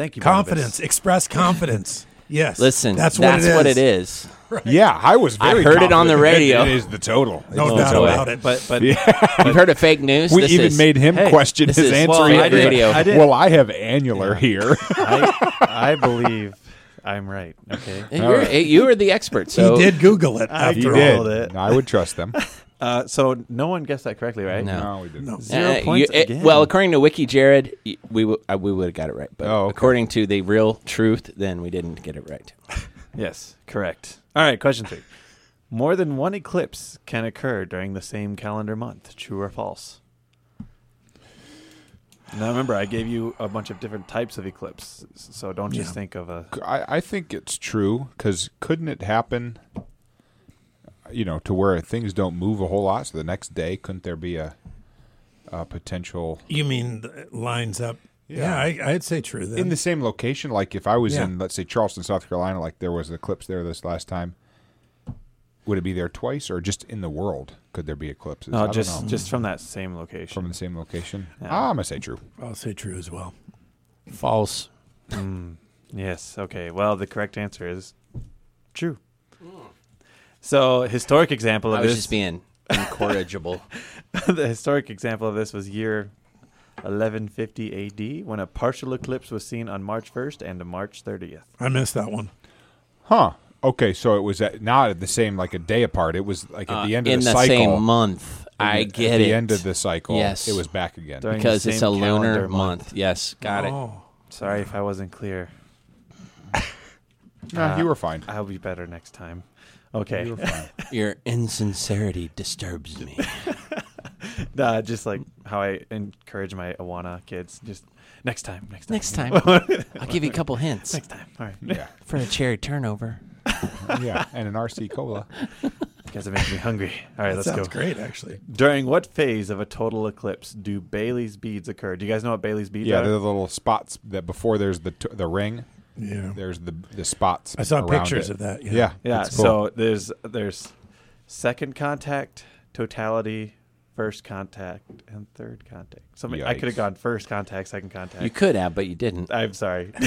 Speaker 2: Thank you.
Speaker 3: Confidence,
Speaker 2: Barnabas.
Speaker 3: express confidence. Yes.
Speaker 1: Listen,
Speaker 3: that's,
Speaker 1: that's,
Speaker 3: what it is.
Speaker 1: is.
Speaker 4: Yeah, I was.
Speaker 1: I
Speaker 4: Very
Speaker 1: heard it on the
Speaker 4: confident
Speaker 1: radio.
Speaker 4: It is the total.
Speaker 3: No
Speaker 1: Oh,
Speaker 3: doubt about it.
Speaker 2: But but yeah.
Speaker 1: You've heard of fake news?
Speaker 4: We
Speaker 1: This
Speaker 4: even
Speaker 1: is-
Speaker 4: made him
Speaker 2: Hey,
Speaker 4: question his
Speaker 1: is-
Speaker 4: answer.
Speaker 1: well, I radio.
Speaker 2: I did.
Speaker 4: Well, I have annular here.
Speaker 2: I I believe I'm right. Okay.
Speaker 1: Hey, You're, hey, you are the expert. So
Speaker 3: he did Google it
Speaker 2: I
Speaker 4: He
Speaker 3: after
Speaker 2: did.
Speaker 3: all.
Speaker 2: it.
Speaker 4: I would trust them.
Speaker 2: Uh, so no one guessed that correctly, right?
Speaker 1: No.
Speaker 4: No, we didn't.
Speaker 3: No.
Speaker 2: Zero
Speaker 1: Uh, you-
Speaker 2: points
Speaker 1: it-
Speaker 2: again.
Speaker 1: well, according to Wiki Jared, y- we w- uh, we would have got it right, but
Speaker 4: Oh, okay.
Speaker 1: according to the real truth, then we didn't get it right.
Speaker 2: Yes, correct. All right, question three. More than one eclipse can occur during the same calendar month. True or false? Now remember, I gave you a bunch of different types of eclipse, so don't just
Speaker 3: Yeah.
Speaker 2: think of a.
Speaker 4: I, I think it's true because couldn't it happen? You know, to where things don't move a whole lot. So the next day, couldn't there be a, a potential
Speaker 3: You mean the lines up?
Speaker 4: Yeah.
Speaker 3: Yeah, I, I'd say true. Then.
Speaker 4: in the same location? Like if I was
Speaker 3: Yeah.
Speaker 4: in, let's say Charleston, South Carolina, like there was an eclipse there this last time. Would it be there twice, or just in the world? Could there be eclipses? I
Speaker 2: No,
Speaker 4: don't
Speaker 2: just
Speaker 4: know.
Speaker 2: just from that same location.
Speaker 4: from the same location.
Speaker 2: Yeah.
Speaker 4: Ah, I'm gonna say true.
Speaker 3: I'll say true as well.
Speaker 1: False.
Speaker 2: Mm, yes. Okay. Well, the correct answer is true. So, historic example of
Speaker 1: I was
Speaker 2: this.
Speaker 1: just being incorrigible.
Speaker 2: the historic example of this was year 1150 AD when a partial eclipse was seen on March 1st and March 30th.
Speaker 3: I missed that one.
Speaker 4: Huh. Okay, so it was at, not at the same like a day apart. It was like at
Speaker 1: Uh,
Speaker 4: the end of the year.
Speaker 1: in
Speaker 4: the,
Speaker 1: the
Speaker 4: cycle.
Speaker 1: same month. I
Speaker 4: at
Speaker 1: get
Speaker 4: the
Speaker 1: it.
Speaker 4: At the end of the cycle.
Speaker 1: Yes.
Speaker 4: it was back again.
Speaker 2: During
Speaker 1: because it's a lunar month. Yes, got it.
Speaker 3: Oh.
Speaker 2: Sorry if I wasn't clear.
Speaker 4: Nah,
Speaker 2: Uh,
Speaker 4: you were fine.
Speaker 2: I'll be better next time. Okay.
Speaker 4: You were fine.
Speaker 1: Your insincerity disturbs me.
Speaker 2: uh, just like how I encourage my Awana kids. Just next time. Next time.
Speaker 1: Next time, I'll give you a couple hints
Speaker 2: next time. All right.
Speaker 4: yeah,
Speaker 1: for a cherry turnover.
Speaker 4: yeah, and an RC cola.
Speaker 2: You guys are making me hungry. All right,
Speaker 3: That
Speaker 2: let's
Speaker 3: sounds
Speaker 2: go.
Speaker 3: great, actually.
Speaker 2: During what phase of a total eclipse do Baily's beads occur? Do you guys know what Baily's beads
Speaker 4: Yeah,
Speaker 2: are?
Speaker 4: they're the little spots that before there's the t- the ring.
Speaker 3: Yeah.
Speaker 4: There's the the spots.
Speaker 3: I saw pictures
Speaker 4: it.
Speaker 3: of that.
Speaker 4: Yeah,
Speaker 2: Yeah,
Speaker 4: it's cool.
Speaker 2: so there's there's second contact, totality, first contact and third contact. So I I could have gone first contact, second contact.
Speaker 1: You could have, but you didn't.
Speaker 2: I'm sorry.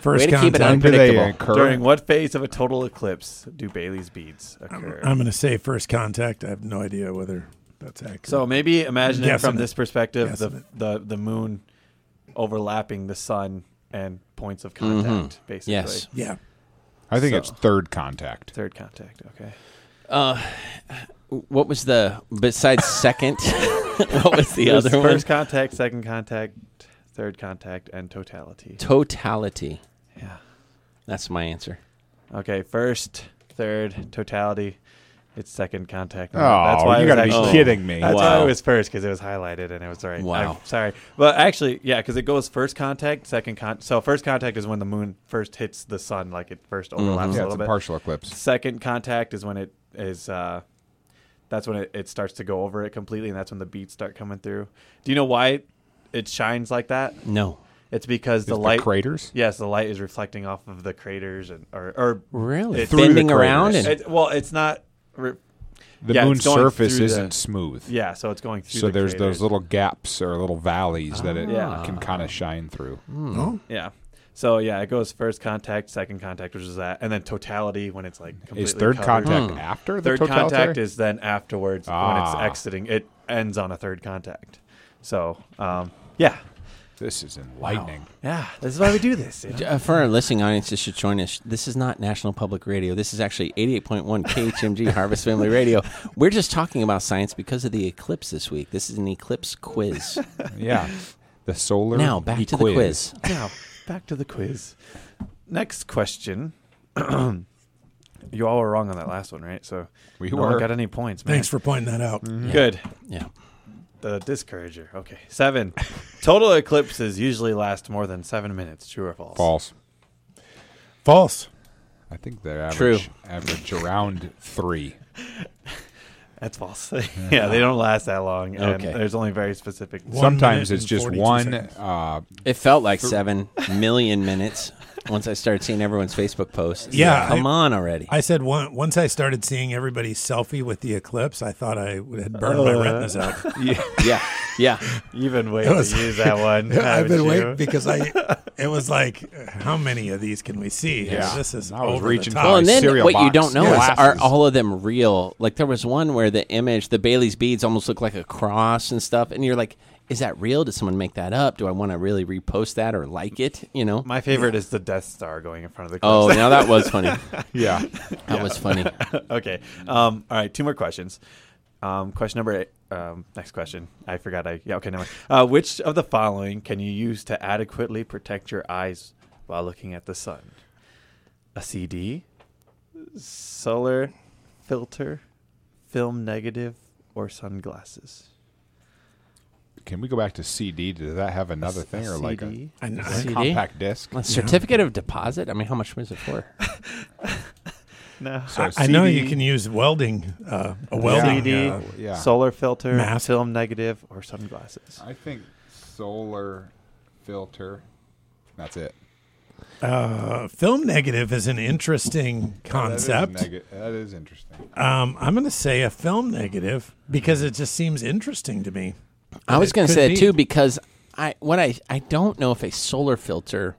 Speaker 3: First
Speaker 1: Way to keep it
Speaker 3: contact.
Speaker 4: When do they
Speaker 1: unpredictable.
Speaker 2: During what phase of a total eclipse do Baily's beads occur?
Speaker 3: I'm going to say first contact. I have no idea whether that's accurate.
Speaker 2: so maybe imagine it from
Speaker 3: it.
Speaker 2: this perspective: the,
Speaker 3: Guessing
Speaker 2: the the moon overlapping the sun and points of contact, basically.
Speaker 1: Yes.
Speaker 3: yeah,
Speaker 4: I think
Speaker 2: So-
Speaker 4: it's third contact.
Speaker 2: Third contact. Okay.
Speaker 1: Uh, what was the besides second? what was the
Speaker 2: There's
Speaker 1: other one?
Speaker 2: first contact, second contact, third contact, and totality.
Speaker 1: Totality.
Speaker 2: Yeah.
Speaker 1: That's my answer.
Speaker 2: Okay. First, third, totality. It's second contact.
Speaker 4: Oh,
Speaker 2: that's why
Speaker 4: you
Speaker 2: it
Speaker 4: gotta be
Speaker 2: actually-
Speaker 4: kidding me.
Speaker 2: That's
Speaker 1: Wow.
Speaker 2: why it was first because it was highlighted and it was right.
Speaker 1: Wow.
Speaker 2: I'm sorry, but actually, yeah, because it goes first contact, second con. So first contact is when the moon first hits the sun, like it first overlaps
Speaker 4: Yeah,
Speaker 2: a
Speaker 4: it's
Speaker 2: little
Speaker 4: a partial eclipse.
Speaker 2: Second contact is when it is. uh That's when it, it starts to go over it completely, and that's when the beads start coming through. Do you know why it shines like that?
Speaker 1: No.
Speaker 2: It's because the
Speaker 4: Is
Speaker 2: light.
Speaker 4: craters.
Speaker 2: yes, the light is reflecting off of the craters and or or
Speaker 1: Really?
Speaker 2: It's-
Speaker 1: Bending around and
Speaker 2: it, well, it's not. Re-
Speaker 4: The
Speaker 2: Yeah,
Speaker 4: moon's surface isn't smooth.
Speaker 2: yeah, so it's going through.
Speaker 4: So
Speaker 2: the
Speaker 4: there's
Speaker 2: craters.
Speaker 4: those little gaps or little valleys that it
Speaker 2: Yeah.
Speaker 4: can kind of shine through.
Speaker 3: oh,
Speaker 2: Yeah. So yeah, it goes first contact, second contact, which is that, and then totality when it's like completely
Speaker 4: Is third
Speaker 2: covered.
Speaker 4: contact
Speaker 1: Hmm.
Speaker 4: after the
Speaker 2: Third
Speaker 4: totalitarian?
Speaker 2: contact is then afterwards when it's
Speaker 4: Ah.
Speaker 2: exiting. It ends on a third contact. So um, yeah,
Speaker 4: This is enlightening.
Speaker 2: yeah, this is why we do this. you know?
Speaker 1: Uh, for our listening audience, this should join us. This is not National Public Radio. This is actually 88.1 KHMG Harvest Family Radio. We're just talking about science because of the eclipse this week. This is an eclipse quiz.
Speaker 4: Yeah. The solar.
Speaker 1: now, back to the quiz.
Speaker 2: now back to the quiz. Next question. you all were wrong on that last one, right? So
Speaker 4: We
Speaker 2: no
Speaker 4: were.
Speaker 2: one got any points. Man.
Speaker 3: thanks for pointing that out.
Speaker 2: Good.
Speaker 1: Yeah.
Speaker 2: The discourager. Okay. Seven. Total eclipses usually last more than seven minutes. True or false?
Speaker 4: False.
Speaker 3: False.
Speaker 4: I think they're
Speaker 1: True.
Speaker 4: average, average around three.
Speaker 2: That's false. yeah, they don't last that long. And
Speaker 1: Okay.
Speaker 2: there's only very specific.
Speaker 3: One
Speaker 4: Sometimes
Speaker 3: minute
Speaker 4: it's
Speaker 3: and
Speaker 4: just
Speaker 3: 42
Speaker 4: one.
Speaker 3: seconds.
Speaker 4: Uh,
Speaker 1: It felt like 7 million minutes once I started seeing everyone's Facebook posts.
Speaker 3: Yeah,
Speaker 1: Come
Speaker 3: I-
Speaker 1: on already.
Speaker 3: I said one, once I started seeing everybody's selfie with the eclipse, I thought I would- had burned my
Speaker 2: Uh.
Speaker 3: retinas out.
Speaker 2: yeah,
Speaker 1: yeah. Yeah.
Speaker 2: you've been waiting
Speaker 3: was-
Speaker 2: to use that one.
Speaker 3: I've been
Speaker 2: you?
Speaker 3: waiting because I. It was like, how many of these can we see?
Speaker 4: Yeah.
Speaker 3: this is
Speaker 4: I was reaching for.
Speaker 1: Well, and then
Speaker 4: cereal
Speaker 1: what you don't know is are all of them real? Like there was one where the image, the Baily's beads, almost looked like a cross and stuff, and you're like, "Is that real? Did someone make that up? Do I want to really repost that or like it?" You know?
Speaker 2: My favorite is the Death Star going in front of the.
Speaker 1: Oh, now that was funny.
Speaker 4: yeah.
Speaker 1: That was funny.
Speaker 2: okay. Um, all right. Two more questions. Um, question number eight. Um, next question. I forgot. I yeah. Okay. Never mind. Uh, which of the following can you use to adequately protect your eyes while looking at the sun? A CD, solar filter, film negative, or sunglasses?
Speaker 4: Can we go back to CD? Does that have another thing or like a,
Speaker 2: CD?
Speaker 3: I,
Speaker 4: a
Speaker 3: I,
Speaker 1: CD?
Speaker 4: compact disc?
Speaker 1: A certificate of deposit. I mean, how much was it for?
Speaker 2: No.
Speaker 4: So
Speaker 3: I know you can use welding, uh, a welding.
Speaker 2: CD,
Speaker 3: uh,
Speaker 4: Yeah.
Speaker 2: solar filter,
Speaker 3: Mask.
Speaker 2: film negative, or sunglasses?
Speaker 4: I think solar filter. That's it.
Speaker 3: uh, film negative is an interesting concept.
Speaker 4: That is, nega- that is interesting.
Speaker 3: Um, I'm going to say a film negative because it just seems interesting to me.
Speaker 1: I was going to
Speaker 3: could
Speaker 1: say
Speaker 3: be.
Speaker 1: that too because I what I I don't know if a solar filter.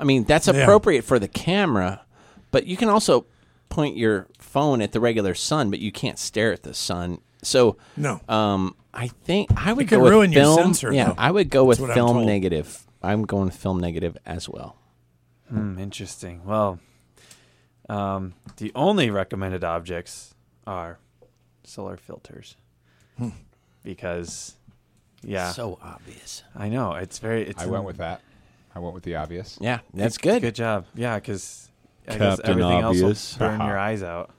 Speaker 1: I mean, that's
Speaker 3: Yeah.
Speaker 1: appropriate for the camera, but you can also point your phone at the regular sun, but you can't stare at the sun. So,
Speaker 3: No.
Speaker 1: um, I think I would
Speaker 3: could
Speaker 1: go with
Speaker 3: ruin your
Speaker 1: film.
Speaker 3: sensor,
Speaker 1: yeah,
Speaker 3: though.
Speaker 1: I would go with
Speaker 3: That's what I'm
Speaker 1: film negative. I'm going film negative as well.
Speaker 2: Hmm, interesting. Well, um, the only recommended objects are solar filters because, yeah,
Speaker 1: So obvious.
Speaker 2: I know it's very. It's
Speaker 4: I went with that. I went with the obvious.
Speaker 1: Yeah, that's good.
Speaker 2: Good job. Yeah, because I guess
Speaker 1: Captain
Speaker 2: everything
Speaker 1: Obvious.
Speaker 2: else will burn your eyes out.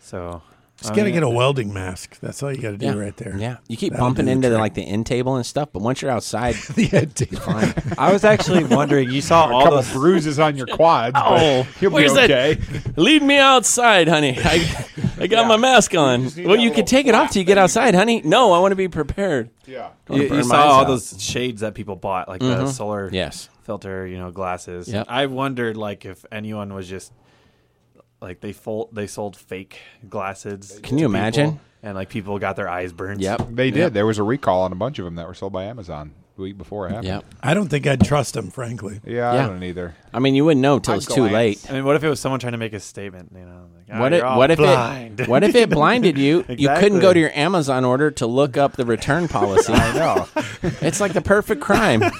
Speaker 2: So
Speaker 3: Just
Speaker 2: I
Speaker 3: got to
Speaker 2: mean,
Speaker 3: get a welding mask. That's all you got to do
Speaker 1: Yeah.
Speaker 3: right there.
Speaker 1: Yeah, you keep
Speaker 3: That'll
Speaker 1: bumping
Speaker 3: the
Speaker 1: into the, like the end table and stuff, but once you're outside,
Speaker 3: the head tape.
Speaker 1: fine.
Speaker 2: I was actually wondering. You saw
Speaker 4: A
Speaker 2: all
Speaker 4: couple
Speaker 2: those.
Speaker 4: bruises on your quads.
Speaker 1: Oh,
Speaker 4: you'll be
Speaker 1: where's that-
Speaker 4: okay.
Speaker 1: Lead me outside, honey. I, I got
Speaker 4: Yeah.
Speaker 1: my mask on.
Speaker 4: just need
Speaker 1: Well, you can take it off till you get outside, honey. No, I want to be prepared.
Speaker 4: Yeah.
Speaker 2: You, you saw all
Speaker 1: out.
Speaker 2: those shades that people bought, like the
Speaker 1: Mhm.
Speaker 2: solar
Speaker 1: Yes.
Speaker 2: filter, you know, glasses.
Speaker 1: Yep.
Speaker 2: I wondered, like, if anyone was just like they fold they sold fake glasses.
Speaker 1: Can you imagine?
Speaker 2: And like people got their eyes burned.
Speaker 1: Yep.
Speaker 4: They did. There was a recall on a bunch of them that were sold by Amazon the week before it happened.
Speaker 1: Yep.
Speaker 3: I don't think I'd trust him, frankly.
Speaker 4: Yeah,
Speaker 1: Yeah.
Speaker 4: I don't either.
Speaker 1: I mean, you wouldn't know until
Speaker 4: I'd
Speaker 1: it's too
Speaker 4: glance.
Speaker 1: late.
Speaker 2: I mean, what if it was someone trying to make a statement? You know, like, "Ah,
Speaker 1: What if,
Speaker 2: you're all
Speaker 1: what if
Speaker 2: blind.
Speaker 1: it what if it blinded you? You couldn't
Speaker 2: Exactly.
Speaker 1: go to your Amazon order to look up the return policy.
Speaker 4: I know.
Speaker 1: it's like the perfect crime.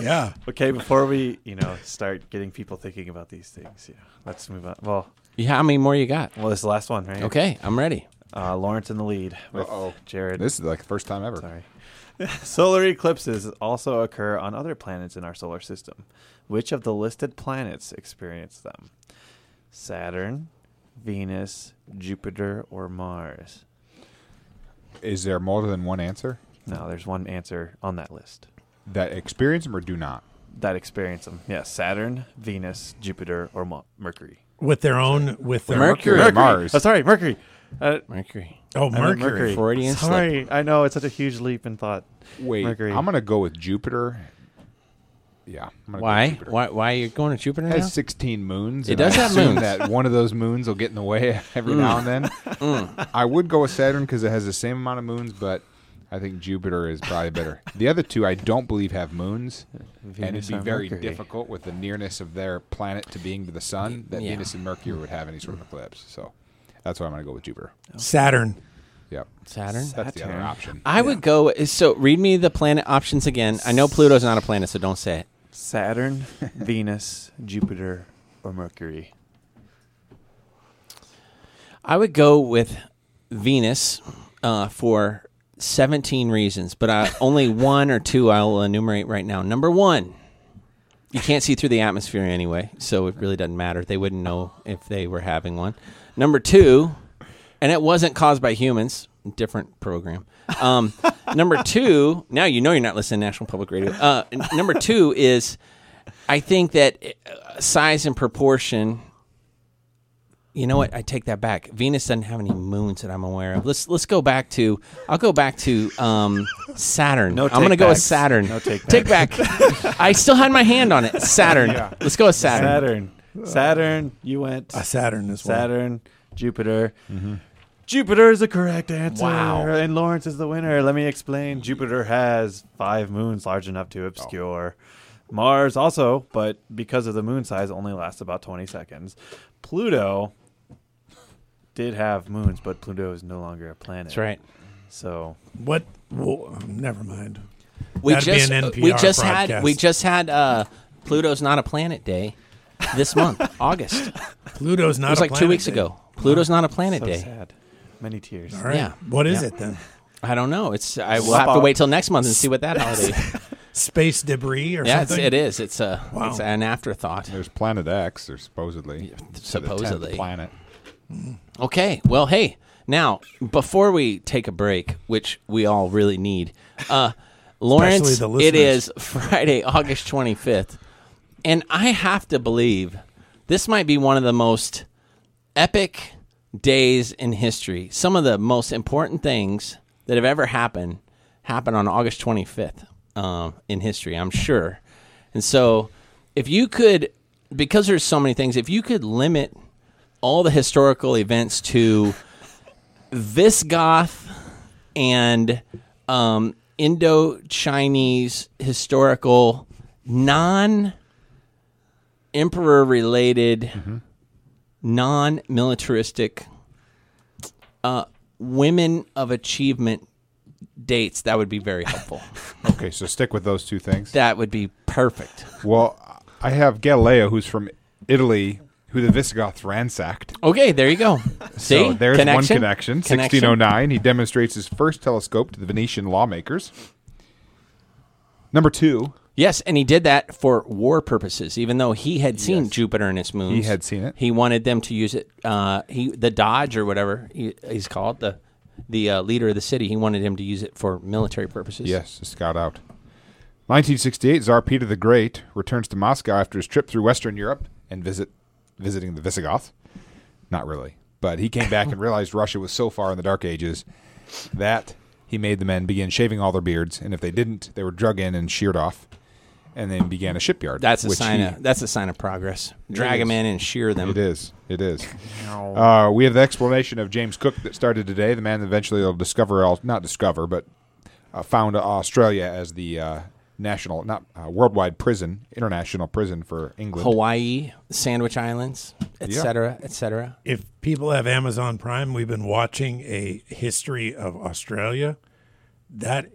Speaker 3: Yeah.
Speaker 2: Okay, before we, you know, start getting people thinking about these things, you know, let's move on. Well,
Speaker 1: Yeah, How many more you got?
Speaker 2: well, this is the last one, right?
Speaker 1: Okay, I'm ready.
Speaker 2: Uh, Lawrence in the lead with
Speaker 4: Uh-oh.
Speaker 2: Jared.
Speaker 4: this is like the first time ever.
Speaker 2: Sorry. solar eclipses also occur on other planets in our solar system. Which of the listed planets experience them? Saturn, Venus, Jupiter, or Mars?
Speaker 4: Is there more than one answer
Speaker 2: No, there's one answer on that list.
Speaker 4: that experience them or do not?
Speaker 2: That experience them. Yeah, Saturn, Venus, Jupiter, or Mo- Mercury.
Speaker 3: With their own, with their
Speaker 1: Mercury.
Speaker 4: Mercury. Mars.
Speaker 2: Oh, sorry, Mercury. Uh,
Speaker 1: Mercury.
Speaker 3: Oh,
Speaker 2: I meant
Speaker 3: Mercury.
Speaker 2: Mercury.
Speaker 1: Freudian slip.
Speaker 2: Sorry, I know it's such a huge leap in thought.
Speaker 4: Wait,
Speaker 2: Mercury.
Speaker 4: I'm gonna go with Jupiter. Yeah, I'm gonna Go
Speaker 1: Why?
Speaker 4: with Jupiter.
Speaker 1: Why? Why are you going to Jupiter now?
Speaker 4: It
Speaker 1: now?
Speaker 4: has 16 moons.
Speaker 1: It
Speaker 4: and
Speaker 1: does
Speaker 4: I
Speaker 1: have
Speaker 4: assume
Speaker 1: moons.
Speaker 4: That one of those moons will get in the way every now and then. I would go with Saturn because it has the same amount of moons, but I think Jupiter is probably better. the other two, I don't believe have moons, and it'd be
Speaker 2: or
Speaker 4: very
Speaker 2: Mercury.
Speaker 4: difficult with the nearness of their planet to being to the sun that
Speaker 1: Yeah.
Speaker 4: Venus and Mercury would have any sort of eclipse. So that's why I'm going to go with Jupiter.
Speaker 3: Saturn.
Speaker 4: Yep,
Speaker 1: Saturn.
Speaker 4: that's the other option.
Speaker 1: I would go. So read me the planet options again. I know Pluto's not a planet, so don't say it.
Speaker 2: Saturn, Venus, Jupiter, or Mercury.
Speaker 1: I would go with Venus uh, for 17 reasons, but uh, only one or two I'll enumerate right now. Number one, you can't see through the atmosphere anyway, so it really doesn't matter. They wouldn't know if they were having one. Number two, and it wasn't caused by humans. Different program. Um, number two, now you know you're not listening to National Public Radio. Uh, n- number two is, I think that uh, size and proportion you know what? I take that back. Venus doesn't have any moons that I'm aware of. Let's let's go back to. I'll go back to um, Saturn.
Speaker 2: No
Speaker 1: I'm going to go with
Speaker 2: take-backs.
Speaker 1: Saturn.
Speaker 2: No take
Speaker 1: Take back. I still had my hand on it. Saturn. Let's go with Saturn.
Speaker 2: Saturn. Saturn. You went.
Speaker 3: A Saturn as well.
Speaker 2: Saturn, Jupiter. Mm-hmm. Jupiter is the correct answer.
Speaker 1: Wow.
Speaker 2: And Lawrence is the winner. Let me explain. Jupiter has five moons large enough to obscure. Oh. Mars also, but because of the moon size, only lasts about 20 seconds. Pluto did have moons, but Pluto is no longer a planet.
Speaker 1: That's right.
Speaker 2: So
Speaker 3: What? Well, never mind.
Speaker 1: We
Speaker 3: That'd be
Speaker 1: just
Speaker 3: an uh,
Speaker 1: we
Speaker 3: NPR
Speaker 1: just had we just had uh, Pluto's not a planet day this month, August.
Speaker 3: Pluto's not.
Speaker 1: It was
Speaker 3: a
Speaker 1: like two weeks
Speaker 3: day.
Speaker 1: ago. Pluto's not a planet
Speaker 2: so
Speaker 1: day.
Speaker 2: sad. Many tears.
Speaker 3: All right.
Speaker 1: Yeah.
Speaker 3: What is
Speaker 1: Yeah.
Speaker 3: it then?
Speaker 1: I don't know. It's I will
Speaker 2: Swap
Speaker 1: have to wait till next month and see what that holiday.
Speaker 3: Space debris or
Speaker 1: yeah, it's,
Speaker 3: something?
Speaker 1: it is. It's a
Speaker 3: Wow.
Speaker 1: it's an afterthought.
Speaker 4: There's Planet X, or supposedly to the 10th
Speaker 1: supposedly.
Speaker 4: planet.
Speaker 1: Okay. Well, hey, now before we take a break, which we all really need, uh, Lawrence,
Speaker 3: the
Speaker 1: it
Speaker 3: listeners.
Speaker 1: is Friday, August twenty fifth, and I have to believe this might be one of the most epic days in history. Some of the most important things that have ever happened happened on August twenty fifth um, in history. I'm sure, and so if you could, because there's so many things, if you could limit all the historical events to Visigoth and um, Indo Chinese historical, non emperor related, non militaristic uh, women of achievement dates. That would be very helpful.
Speaker 4: Okay, so stick with those two things.
Speaker 1: that would be perfect.
Speaker 4: Well, I have Galileo, who's from Italy, who the Visigoths ransacked.
Speaker 1: Okay, there you go. See,
Speaker 4: So there's one connection.
Speaker 1: Connection.
Speaker 4: 1609, he demonstrates his first telescope to the Venetian lawmakers. Number two,
Speaker 1: Yes, and he did that for war purposes. Even though he had seen Jupiter and its moons,
Speaker 4: He had seen it.
Speaker 1: He wanted them to use it. Uh, he the Dodge or whatever he, he's called the the uh, leader of the city. He wanted him to use it for military purposes.
Speaker 4: yes, to scout out. 1968, Tsar Peter the Great returns to Moscow after his trip through Western Europe and visit visiting the Visigoths. Not really, but he came back and realized Russia was so far in the Dark Ages that he made the men begin shaving all their beards, and if they didn't, they were drug in and sheared off. And then began a shipyard.
Speaker 1: That's a sign
Speaker 4: he-
Speaker 1: of that's a sign of progress. Drag them in and shear them.
Speaker 4: It is. It is. Uh, we have the explanation of James Cook that started today. The man that eventually will discover, all, not discover, but uh, found Australia as the uh, national, not uh, worldwide prison, international prison for England.
Speaker 1: Hawaii, Sandwich Islands, etc.,
Speaker 4: Yeah.
Speaker 1: cetera, et cetera.
Speaker 3: If people have Amazon Prime, we've been watching a history of Australia. That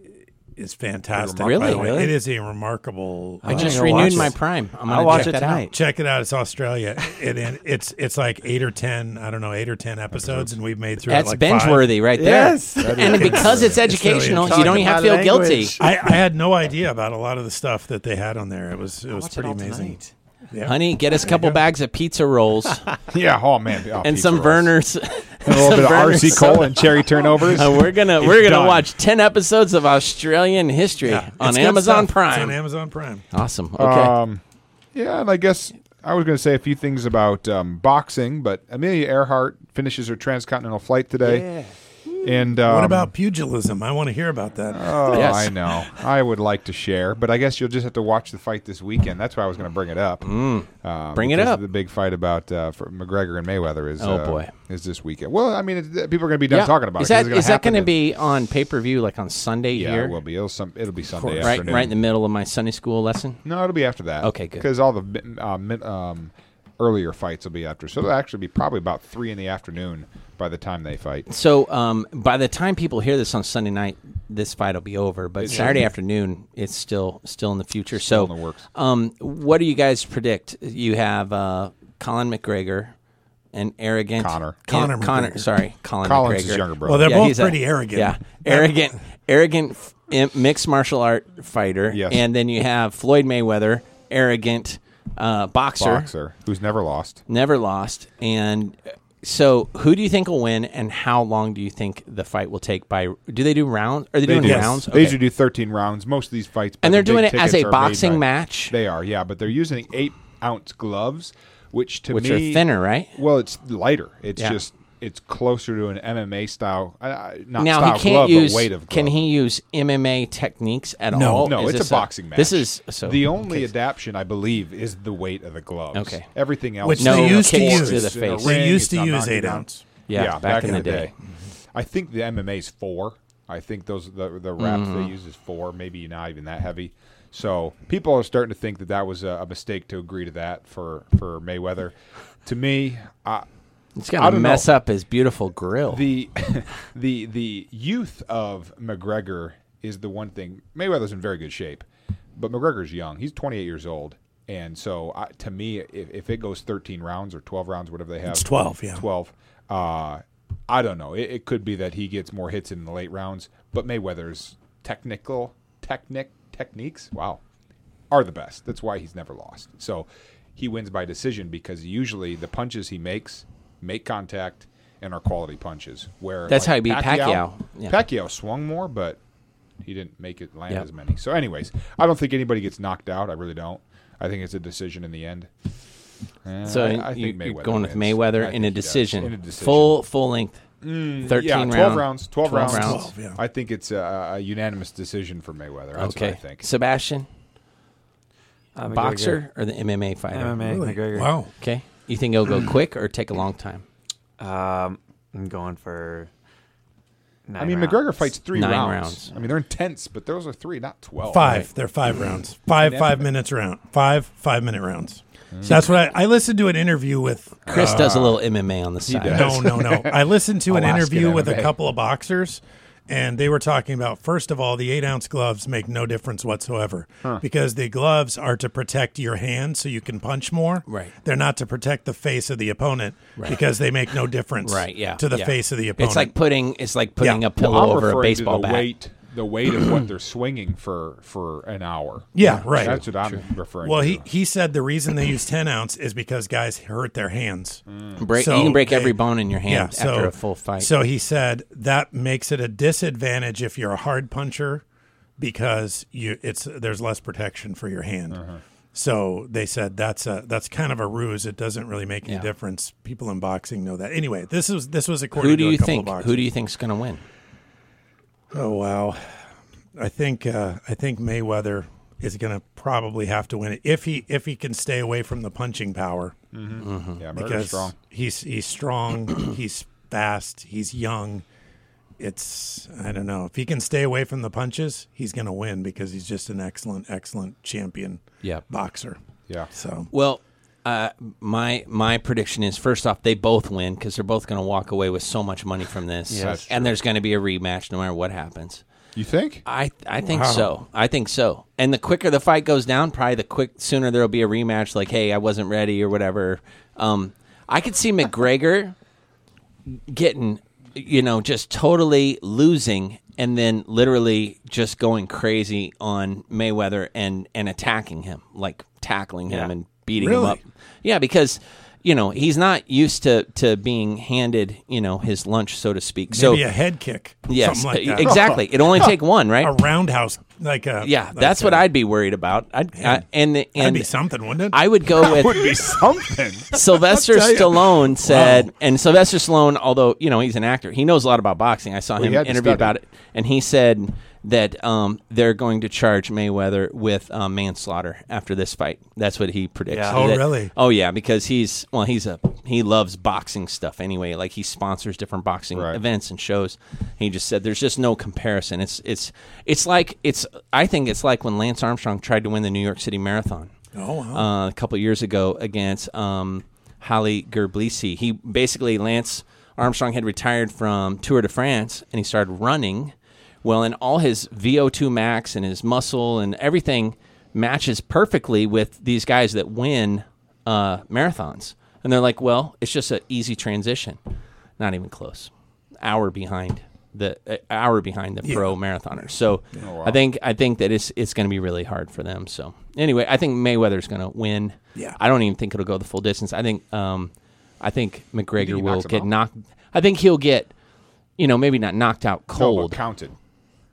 Speaker 3: is fantastic.
Speaker 1: Really?
Speaker 3: by the way.
Speaker 1: Really?
Speaker 3: It is a remarkable.
Speaker 1: I
Speaker 2: I'm
Speaker 1: just renewed my Prime. I'm gonna
Speaker 2: I'll watch
Speaker 1: check
Speaker 2: it
Speaker 1: that
Speaker 2: tonight.
Speaker 1: out.
Speaker 3: Check it out. It's Australia. It, and it's it's like eight or ten. I don't know, eight or ten episodes, and we've made through. it
Speaker 1: That's
Speaker 3: like
Speaker 1: binge worthy, right there.
Speaker 2: Yes.
Speaker 1: And because it's educational,
Speaker 3: Talk
Speaker 1: you don't even have to feel
Speaker 2: about
Speaker 1: guilty.
Speaker 3: I, I had no idea about a lot of the stuff that they had on there. It was it was
Speaker 2: Watch it
Speaker 3: pretty amazing.
Speaker 2: tonight.
Speaker 3: Yeah.
Speaker 1: Honey, get us a couple bags of pizza rolls
Speaker 4: yeah. Oh man. Oh,
Speaker 1: and some
Speaker 4: rolls.
Speaker 1: Vernors.
Speaker 4: And a little bit of RC Cole and cherry turnovers.
Speaker 1: Uh, we're gonna we're gonna
Speaker 4: done.
Speaker 1: watch ten episodes of Australian history
Speaker 3: Yeah.
Speaker 1: on
Speaker 3: It's
Speaker 1: Amazon
Speaker 3: stuff. It's
Speaker 1: Prime.
Speaker 3: on Amazon Prime.
Speaker 1: awesome. Okay.
Speaker 4: Um, yeah, and I guess I was going to say a few things about um, boxing, but Amelia Earhart finishes her transcontinental flight today. And um,
Speaker 3: What about pugilism? I want to hear about that.
Speaker 4: Oh,
Speaker 1: Yes.
Speaker 4: I know. I would like to share, but I guess you'll just have to watch the fight this weekend. That's why I was going to bring it up. Um,
Speaker 1: Mm. Bring it up.
Speaker 4: The big fight about uh, for McGregor and Mayweather is
Speaker 1: Oh,
Speaker 4: uh,
Speaker 1: boy.
Speaker 4: is this weekend. Well, I mean, it's, people are going to be done talking about
Speaker 1: is
Speaker 4: it. 'cause
Speaker 1: that
Speaker 4: it's
Speaker 1: that going to be on pay per view like on Sunday
Speaker 4: Yeah,
Speaker 1: here?
Speaker 4: it will be. It'll some. It'll be Sunday
Speaker 1: right,
Speaker 4: afternoon.
Speaker 1: right in the middle of my Sunday school lesson.
Speaker 4: No, it'll be after that.
Speaker 1: Okay, good.
Speaker 4: Because all the uh, mi- um, earlier fights will be after, so it'll actually be probably about three in the afternoon by the time they fight.
Speaker 1: So um, by the time people hear this on Sunday night, this fight will be over. But
Speaker 4: It
Speaker 1: Saturday
Speaker 4: be.
Speaker 1: afternoon, it's still still in the future.
Speaker 4: Still
Speaker 1: so,
Speaker 4: in the works.
Speaker 1: Um, what do you guys predict? You have uh, Colin McGregor and arrogant
Speaker 4: Connor.
Speaker 1: and-
Speaker 3: Connor
Speaker 1: Connor. Sorry, Colin
Speaker 4: Collins'
Speaker 1: McGregor.
Speaker 4: his younger brother.
Speaker 3: Well, they're
Speaker 1: Yeah,
Speaker 3: both
Speaker 1: he's a-
Speaker 3: pretty arrogant.
Speaker 1: Yeah, arrogant, arrogant f- mixed martial art fighter.
Speaker 4: Yes.
Speaker 1: and then you have Floyd Mayweather, arrogant uh, boxer,
Speaker 4: boxer who's never lost.
Speaker 1: never lost. And uh, so, who do you think will win, and how long do you think the fight will take? By do they do rounds? Are they, doing
Speaker 4: do.
Speaker 1: rounds?
Speaker 4: They
Speaker 1: Okay.
Speaker 4: usually do 13 rounds. Most of these fights,
Speaker 1: and they're
Speaker 4: the
Speaker 1: doing it as a boxing match,
Speaker 4: They are, yeah, but they're using eight ounce gloves, which to me.
Speaker 1: which
Speaker 4: me
Speaker 1: are thinner, right?
Speaker 4: Well, it's lighter. It's
Speaker 1: Yeah.
Speaker 4: just it's closer to an MMA style, uh, not
Speaker 1: now
Speaker 4: style
Speaker 1: he can't
Speaker 4: glove,
Speaker 1: use.
Speaker 4: but weight of glove.
Speaker 1: Can he use MMA techniques at
Speaker 3: No.
Speaker 1: all?
Speaker 4: No,
Speaker 1: Is
Speaker 4: it's a boxing match.
Speaker 1: This is so
Speaker 4: the only adaptation, I believe, is the weight of the gloves.
Speaker 1: Okay.
Speaker 4: everything else,
Speaker 3: Which
Speaker 1: No
Speaker 3: they used to use.
Speaker 1: to the
Speaker 4: It's in a
Speaker 1: face.
Speaker 3: They used to use eight ounce.
Speaker 1: yeah, back, in the day.
Speaker 4: I think the MMA is four. I think those the the wraps
Speaker 1: Mm-hmm.
Speaker 4: they use is four, maybe not even that heavy. So people are starting to think that that was a, a mistake to agree to that for for Mayweather. To me, I,
Speaker 1: It's gonna mess
Speaker 4: know.
Speaker 1: up his beautiful grill.
Speaker 4: the the the youth of McGregor is the one thing. Mayweather's in very good shape, but McGregor's young. He's 28 years old, and so I, to me, if, if it goes 13 rounds or 12 rounds, whatever they have,
Speaker 3: It's 12, yeah.
Speaker 4: 12. Uh, I don't know. It, it could be that he gets more hits in the late rounds, but Mayweather's technical technic techniques, wow, are the best. That's why he's never lost. So he wins by decision because usually the punches he makes make contact and are quality punches. Where
Speaker 1: That's
Speaker 4: like
Speaker 1: how he beat Pacquiao. Yeah.
Speaker 4: Pacquiao swung more, but he didn't make it land
Speaker 1: Yep.
Speaker 4: as many. So, anyways, I don't think anybody gets knocked out. I really don't. I think it's a decision in the end. Eh,
Speaker 1: so
Speaker 4: I, I
Speaker 1: you,
Speaker 4: think
Speaker 1: you're
Speaker 4: Mayweather
Speaker 1: going with
Speaker 4: wins.
Speaker 1: Mayweather in a, decision.
Speaker 4: In a decision.
Speaker 1: full full length, thirteen
Speaker 4: yeah, 12
Speaker 1: round-
Speaker 4: rounds. 12,
Speaker 1: 12
Speaker 4: rounds.
Speaker 1: rounds.
Speaker 3: 12, yeah.
Speaker 4: I think it's a, a unanimous decision for Mayweather. That's
Speaker 1: okay,
Speaker 4: what I think.
Speaker 1: Sebastian,
Speaker 2: Uh,
Speaker 1: boxer or the MMA fighter?
Speaker 2: MMA.
Speaker 3: Really?
Speaker 2: McGregor.
Speaker 3: Wow.
Speaker 1: Okay, you think it'll go quick or take a long time?
Speaker 2: Um, I'm going for. Nine
Speaker 4: I mean,
Speaker 2: rounds.
Speaker 4: McGregor fights three
Speaker 1: Nine
Speaker 4: rounds.
Speaker 1: rounds.
Speaker 4: I mean, they're intense, but those are three, not 12.
Speaker 3: Five. They're five rounds. Five five minutes round. Five five minute rounds. So That's what I, I listened to an interview with.
Speaker 1: Chris does a little MMA on the side.
Speaker 3: No, no, no. I listened to an
Speaker 4: Alaskan
Speaker 3: interview with a couple of boxers, and they were talking about first of all, the eight ounce gloves make no difference whatsoever because the gloves are to protect your hand so you can punch more.
Speaker 1: Right.
Speaker 3: They're not to protect the face of the opponent because they make no difference.
Speaker 1: Right, yeah,
Speaker 3: To the
Speaker 1: yeah.
Speaker 3: face of the opponent.
Speaker 1: It's like putting it's like putting
Speaker 3: Yeah.
Speaker 1: a pillow
Speaker 4: Well,
Speaker 1: over a baseball
Speaker 4: to the
Speaker 1: bat.
Speaker 4: weight, the weight of what they're swinging for for an hour.
Speaker 3: yeah, right.
Speaker 4: That's what I'm referring
Speaker 3: well,
Speaker 4: to.
Speaker 3: he he said the reason they use ten ounce is because guys hurt their hands.
Speaker 1: Break,
Speaker 3: So
Speaker 1: you can break
Speaker 3: they-
Speaker 1: every bone in your hand
Speaker 3: Yeah, so
Speaker 1: after a full fight.
Speaker 3: So he said that makes it a disadvantage if you're a hard puncher because you it's there's less protection for your hand.
Speaker 1: Uh-huh.
Speaker 3: So they said that's a that's kind of a ruse. It doesn't really make any
Speaker 1: Yeah.
Speaker 3: difference. People in boxing know that. Anyway, this was this was according
Speaker 1: who do
Speaker 3: to a
Speaker 1: you
Speaker 3: couple
Speaker 1: think?
Speaker 3: Of boxers.
Speaker 1: Who do you think's going to win?
Speaker 3: Oh wow, I think uh, I think Mayweather. is going to probably have to win it if he if he can stay away from the punching power
Speaker 4: Yeah, Murder's
Speaker 3: because
Speaker 4: strong.
Speaker 3: he's he's strong, he's fast, he's young. It's I don't know if he can stay away from the punches, he's going to win because he's just an excellent excellent champion
Speaker 1: Yep.
Speaker 3: boxer.
Speaker 4: Yeah.
Speaker 3: So
Speaker 1: Well, uh, my my prediction is first off they both win because they're both going to walk away with so much money from this,
Speaker 2: Yeah, that's
Speaker 1: and there's going to be a rematch no matter what happens.
Speaker 4: You think?
Speaker 1: I I think
Speaker 3: Wow.
Speaker 1: so. I think so. And the quicker the fight goes down, probably the quick sooner there'll be a rematch. Like, hey, I wasn't ready or whatever. Um, I could see McGregor getting, you know, just totally losing, and then literally just going crazy on Mayweather and and attacking him, like tackling him
Speaker 2: Yeah.
Speaker 1: and beating him
Speaker 3: Really?
Speaker 1: up. Yeah, because. You know he's not used to, to being handed you know his lunch so to speak. so
Speaker 3: maybe a head kick,
Speaker 1: yes,
Speaker 3: something like that.
Speaker 1: exactly. It only take one, right?
Speaker 3: a roundhouse like a
Speaker 1: Yeah,
Speaker 3: like
Speaker 1: that's
Speaker 3: a-
Speaker 1: what I'd be worried about. I'd I, and
Speaker 3: That'd
Speaker 1: and
Speaker 3: be something, wouldn't it?
Speaker 1: I would go with
Speaker 4: Would be something.
Speaker 1: Sylvester
Speaker 3: I'll tell ya.
Speaker 1: Stallone said,
Speaker 3: Wow.
Speaker 1: and Sylvester Stallone, although you know he's an actor, he knows a lot about boxing. I saw
Speaker 4: he
Speaker 1: him
Speaker 4: had
Speaker 1: interview about it, and he said that um, they're going to charge Mayweather with um, manslaughter after this fight. That's what he predicts.
Speaker 2: Yeah.
Speaker 3: Oh,
Speaker 1: That-
Speaker 3: really?
Speaker 1: Oh yeah, because he's well, he's a he loves boxing stuff anyway. Like he sponsors different boxing
Speaker 4: Right.
Speaker 1: events and shows. He just said there's just no comparison. It's it's it's like it's. I think it's like when Lance Armstrong tried to win the New York City Marathon
Speaker 3: oh, wow.
Speaker 1: uh, a couple years ago against um, Haile Gebrselassie. He basically Lance Armstrong had retired from Tour de France and he started running. Well, and all his VO2 max and his muscle and everything matches perfectly with these guys that win uh, marathons. And they're like, well, it's just an easy transition. Not even close. Hour behind the uh, hour behind the pro marathoners. So I think I think that it's it's going to be really hard for them. So anyway, I think Mayweather's going to win.
Speaker 3: Yeah.
Speaker 1: I don't even think it'll go the full distance. I think um, I think McGregor will get
Speaker 4: out?
Speaker 1: knocked. I think he'll get, you know, maybe not knocked out
Speaker 4: No,
Speaker 1: cold.
Speaker 4: but counted.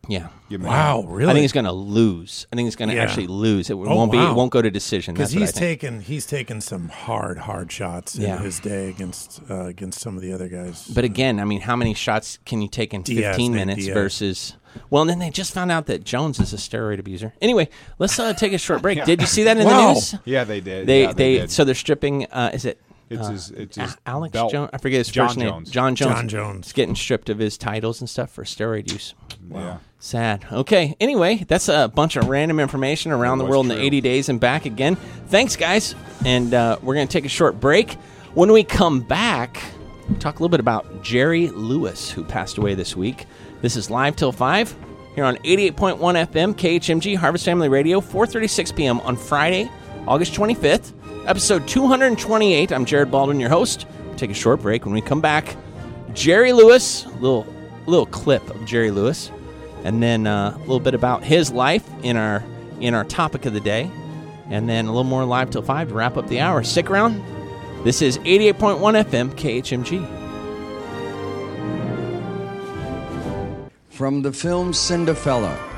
Speaker 1: Yeah.
Speaker 4: Give him a-
Speaker 3: wow, really?
Speaker 1: I think he's going to lose. I think he's going to
Speaker 3: Yeah.
Speaker 1: actually lose. It
Speaker 3: Oh,
Speaker 1: won't be. It won't go to decision.
Speaker 3: because
Speaker 1: That's what I
Speaker 3: he's
Speaker 1: think.
Speaker 3: taken he's taken some hard hard shots
Speaker 1: Yeah.
Speaker 3: in his day against uh, against some of the other guys.
Speaker 1: But again, I mean, how many shots can you take in
Speaker 3: Diaz,
Speaker 1: 15
Speaker 3: Nate
Speaker 1: minutes
Speaker 3: Diaz.
Speaker 1: versus? Well, and then they just found out that Jones is a steroid abuser. Anyway, let's uh, take a short break. Did you see that in
Speaker 3: Wow.
Speaker 1: the news?
Speaker 4: Yeah, they did.
Speaker 1: They
Speaker 4: yeah,
Speaker 1: they,
Speaker 4: did.
Speaker 1: so they're stripping. Uh, is it?
Speaker 4: It's
Speaker 1: uh,
Speaker 4: his. It's
Speaker 1: A-
Speaker 4: his
Speaker 1: Alex
Speaker 4: belt.
Speaker 1: Jones. I forget his
Speaker 4: John
Speaker 1: first name.
Speaker 4: Jones.
Speaker 1: Jon Jones.
Speaker 3: Jon Jones.
Speaker 1: Is getting stripped of his titles and stuff for steroid use.
Speaker 4: Yeah.
Speaker 1: Sad. Okay. Anyway, that's a bunch of random information around the
Speaker 4: was
Speaker 1: world in the 80 days and back again. Thanks, guys. And uh, we're going to take a short break. When we come back, talk a little bit about Jerry Lewis, who passed away this week. This is live till five here on 88.1 FM KHMG Harvest Family Radio, 4:36 p.m. on Friday, August 25th, episode 228. I'm Jared Baldwin, your host. We'll take a short break. When we come back, Jerry Lewis, little little clip of Jerry Lewis, and then uh, a little bit about his life in our in our topic of the day, and then a little more live till five to wrap up the hour. Stick around. This is 88.1 FM KHMG.
Speaker 5: From the film Cinderella.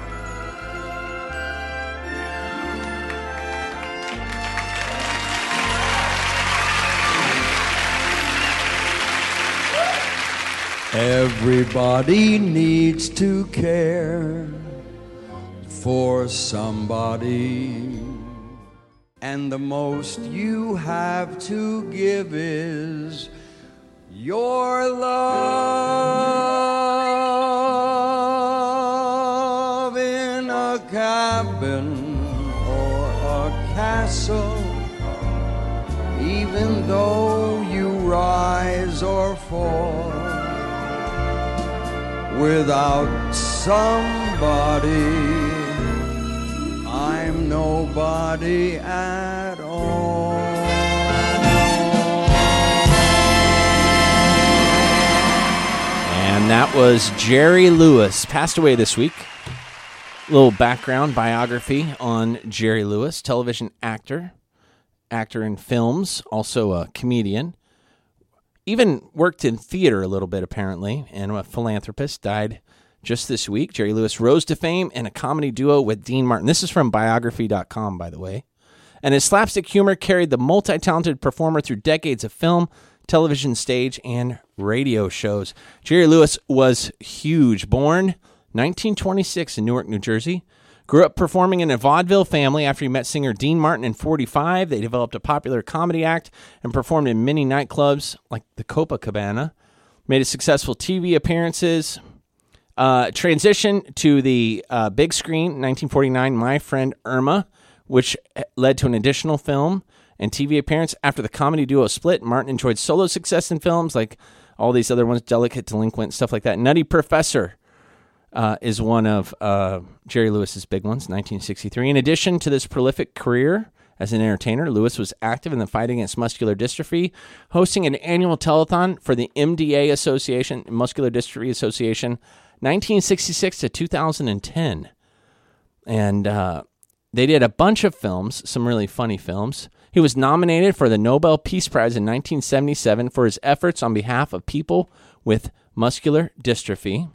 Speaker 5: Everybody needs to care for somebody. And the most you have to give is your love in a cabin or a castle. Even though you rise or fall without somebody, I'm nobody at all.
Speaker 1: And that was Jerry Lewis, passed away this week. Little background biography on Jerry Lewis, television actor, actor in films, also a comedian. Even worked in theater a little bit, apparently, and a philanthropist. Died just this week. Jerry Lewis rose to fame in a comedy duo with Dean Martin. This is from biography.com, by the way. And his slapstick humor carried the multi talented performer through decades of film, television, stage, and radio shows. Jerry Lewis was huge. Born 1926 in Newark, New Jersey, Grew up performing in a vaudeville family after he met singer Dean Martin in 45. They developed a popular comedy act and performed in many nightclubs like the Copacabana. Made a successful TV appearances. Uh, transition to the uh, big screen, 1949, My Friend Irma, which led to an additional film and TV appearance. After the comedy duo split, Martin enjoyed solo success in films like all these other ones, Delicate Delinquent, stuff like that. Nutty Professor uh, is one of uh, Jerry Lewis's big ones, 1963. In addition to this prolific career as an entertainer, Lewis was active in the fight against muscular dystrophy, hosting an annual telethon for the MDA Association, Muscular Dystrophy Association, 1966 to 2010. And uh, they did a bunch of films, some really funny films. He was nominated for the Nobel Peace Prize in 1977 for his efforts on behalf of people with muscular dystrophy.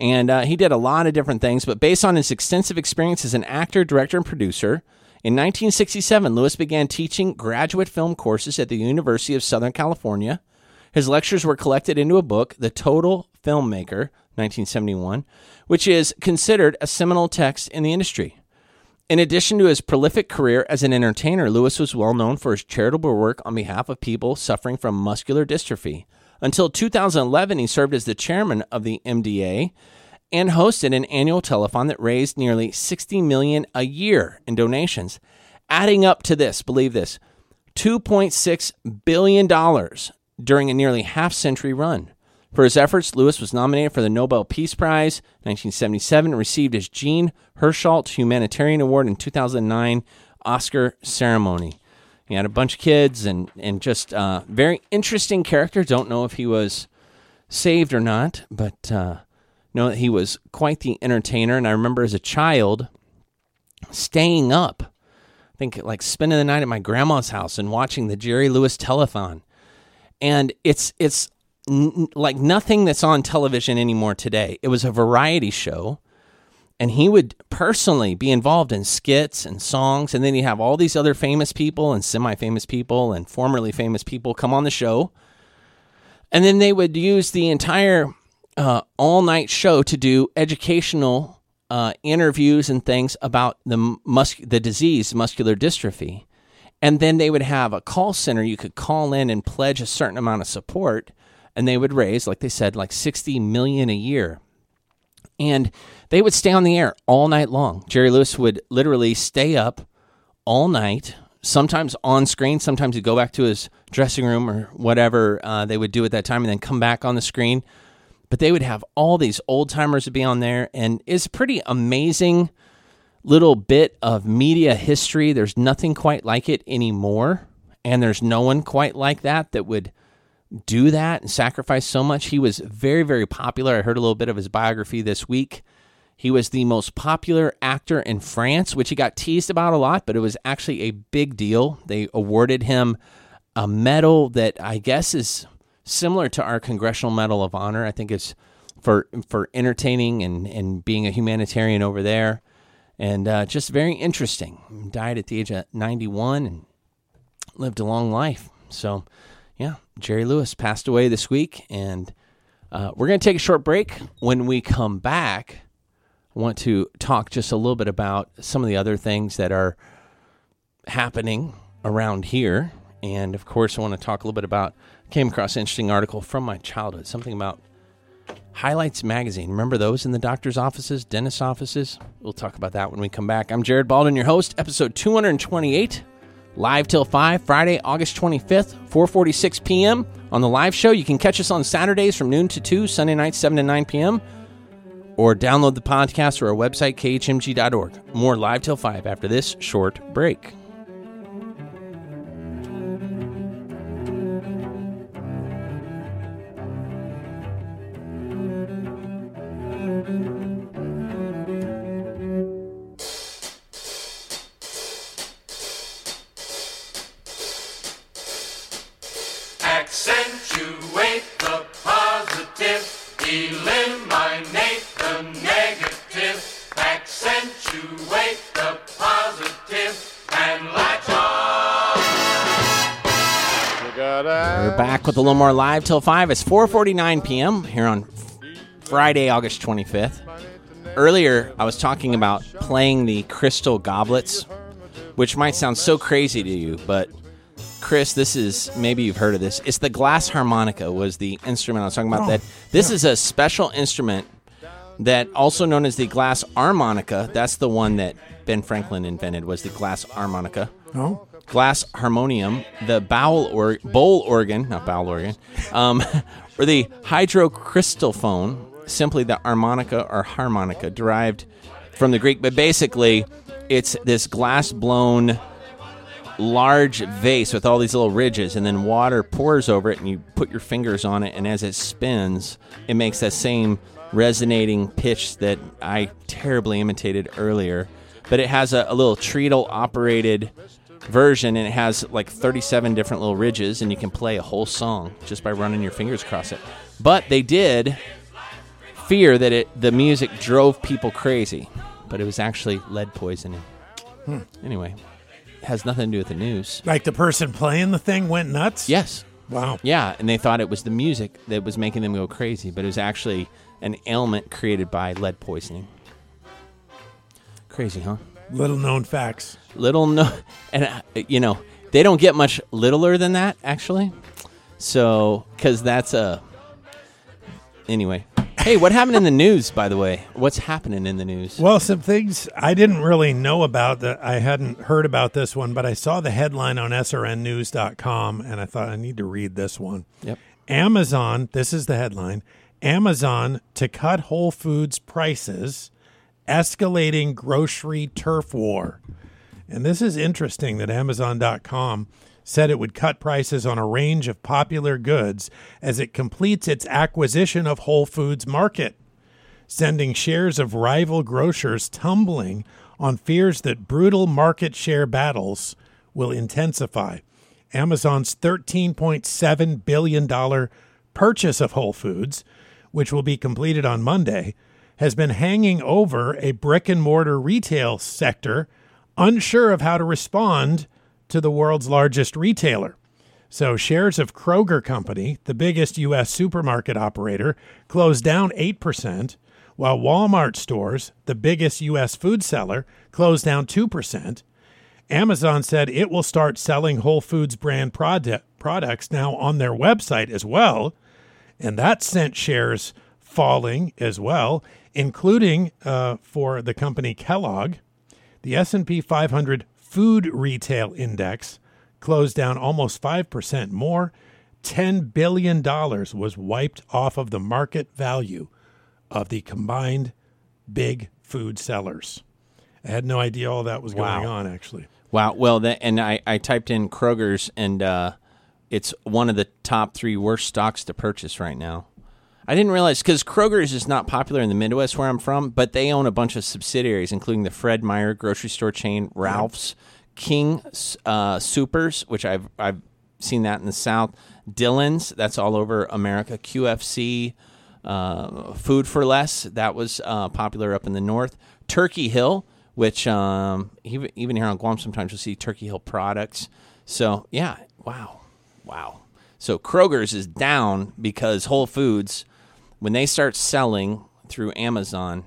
Speaker 1: And uh, he did a lot of different things, but based on his extensive experience as an actor, director, and producer, in 1967, Lewis began teaching graduate film courses at the University of Southern California. His lectures were collected into a book, The Total Filmmaker, 1971, which is considered a seminal text in the industry. In addition to his prolific career as an entertainer, Lewis was well known for his charitable work on behalf of people suffering from muscular dystrophy. Until 2011, he served as the chairman of the MDA and hosted an annual telethon that raised nearly 60 million a year in donations, adding up to this, believe this, 2.6 billion dollars during a nearly half century run. For his efforts, Lewis was nominated for the Nobel Peace Prize 1977 and received his Jean Hersholt Humanitarian Award in 2009 Oscar ceremony. He had a bunch of kids and and just uh, very interesting character. Don't know if he was saved or not, but uh, know that he was quite the entertainer. And I remember as a child staying up, I think like spending the night at my grandma's house and watching the Jerry Lewis telethon. And it's it's n- like nothing that's on television anymore today. It was a variety show and he would personally be involved in skits and songs. And then you have all these other famous people and semi-famous people and formerly famous people come on the show. And then they would use the entire uh, all-night show to do educational uh, interviews and things about the mus- the disease muscular dystrophy. And then they would have a call center you could call in and pledge a certain amount of support. And they would raise like they said like 60 million a year. And they would stay on the air all night long. Jerry Lewis would literally stay up all night, sometimes on screen, sometimes he'd go back to his dressing room or whatever uh, they would do at that time and then come back on the screen. But they would have all these old timers to be on there, and it's a pretty amazing little bit of media history. There's nothing quite like it anymore, and there's no one quite like that that would do that and sacrifice so much. He was very, very popular. I heard a little bit of his biography this week. He was the most popular actor in France, which he got teased about a lot, but it was actually a big deal. They awarded him a medal that I guess is similar to our Congressional Medal of Honor. I think it's for for entertaining and, and being a humanitarian over there. And uh, just very interesting. Died at the age of 91 and lived a long life. So, yeah, Jerry Lewis passed away this week. And uh, we're going to take a short break. When we come back, want to talk just a little bit about some of the other things that are happening around here. And of course, I want to talk a little bit about, came across an interesting article from my childhood, something about Highlights Magazine. Remember those in the doctor's offices, dentist offices? We'll talk about that when we come back. I'm Jared Baldwin, your host, episode 228, live till 5, Friday, August 25th, 4.46 p.m. On the live show, you can catch us on Saturdays from noon to 2, Sunday nights 7 to 9 p.m., or download the podcast or our website, khmg.org. More live till 5 after this short break. Back with a little more live till 5. It's 4.49 p.m. here on Friday, August 25th. earlier I was talking about playing the crystal goblets, which might sound so crazy to you, but Chris, this is maybe you've heard of this. It's the glass harmonica was the instrument I was talking about. Oh, that this is a special instrument that also known as the glass harmonica. That's the one that Ben Franklin invented was the glass harmonica.
Speaker 3: Oh,
Speaker 1: Glass harmonium, the bowel or bowl organ, not bowel organ, um, or the hydrocrystalphone, simply the harmonica or harmonica, derived from the Greek. But basically, it's this glass blown large vase with all these little ridges, and then water pours over it, and you put your fingers on it, and as it spins, it makes that same resonating pitch that I terribly imitated earlier. But it has a, a little treadle operated version, and it has like 37 different little ridges, and you can play a whole song just by running your fingers across it. But they did fear that it the music drove people crazy, but it was actually lead poisoning. Hmm. Anyway, it has nothing to do with the news.
Speaker 3: like the person playing the thing went nuts.
Speaker 1: Yes.
Speaker 3: Wow.
Speaker 1: Yeah, and they thought it was the music that was making them go crazy, but it was actually an ailment created by lead poisoning. Crazy, huh?
Speaker 3: Little known facts.
Speaker 1: Little no, and uh, you know they don't get much littler than that actually. So, because that's a anyway. Hey, what happened in the news? By the way, what's happening in the news?
Speaker 3: Well, some things I didn't really know about that I hadn't heard about this one, but I saw the headline on srnnews.com and I thought I need to read this one.
Speaker 1: Yep.
Speaker 3: Amazon, this is the headline Amazon to cut Whole Foods prices, escalating grocery turf war. And this is interesting that Amazon.com said it would cut prices on a range of popular goods as it completes its acquisition of Whole Foods Market, sending shares of rival grocers tumbling on fears that brutal market share battles will intensify. Amazon's $13.7 billion purchase of Whole Foods, which will be completed on Monday, has been hanging over a brick and mortar retail sector unsure of how to respond to the world's largest retailer. So, shares of Kroger Company, the biggest U.S. supermarket operator, closed down 8%, while Walmart stores, the biggest U.S. food seller, closed down 2%. Amazon said it will start selling Whole Foods brand product, products now on their website as well, and that sent shares falling as well, including uh, for the company Kellogg. The S&P 500 Food Retail Index closed down almost 5% more. $10 billion was wiped off of the market value of the combined big food sellers. I had no idea all that was going
Speaker 1: Wow.
Speaker 3: on, actually.
Speaker 1: Wow. Well, that, and I, I typed in Kroger's, and uh, it's one of the top three worst stocks to purchase right now. I didn't realize because Kroger's is not popular in the Midwest where I'm from, but they own a bunch of subsidiaries, including the Fred Meyer grocery store chain, Ralph's, King uh, Soopers, which I've I've seen that in the South, Dillon's, that's all over America, QFC, uh, Food for Less, that was uh, popular up in the North, Turkey Hill, which um, even even here on Guam sometimes you'll see Turkey Hill products. So yeah, wow, wow. So Kroger's is down because Whole Foods, when they start selling through Amazon,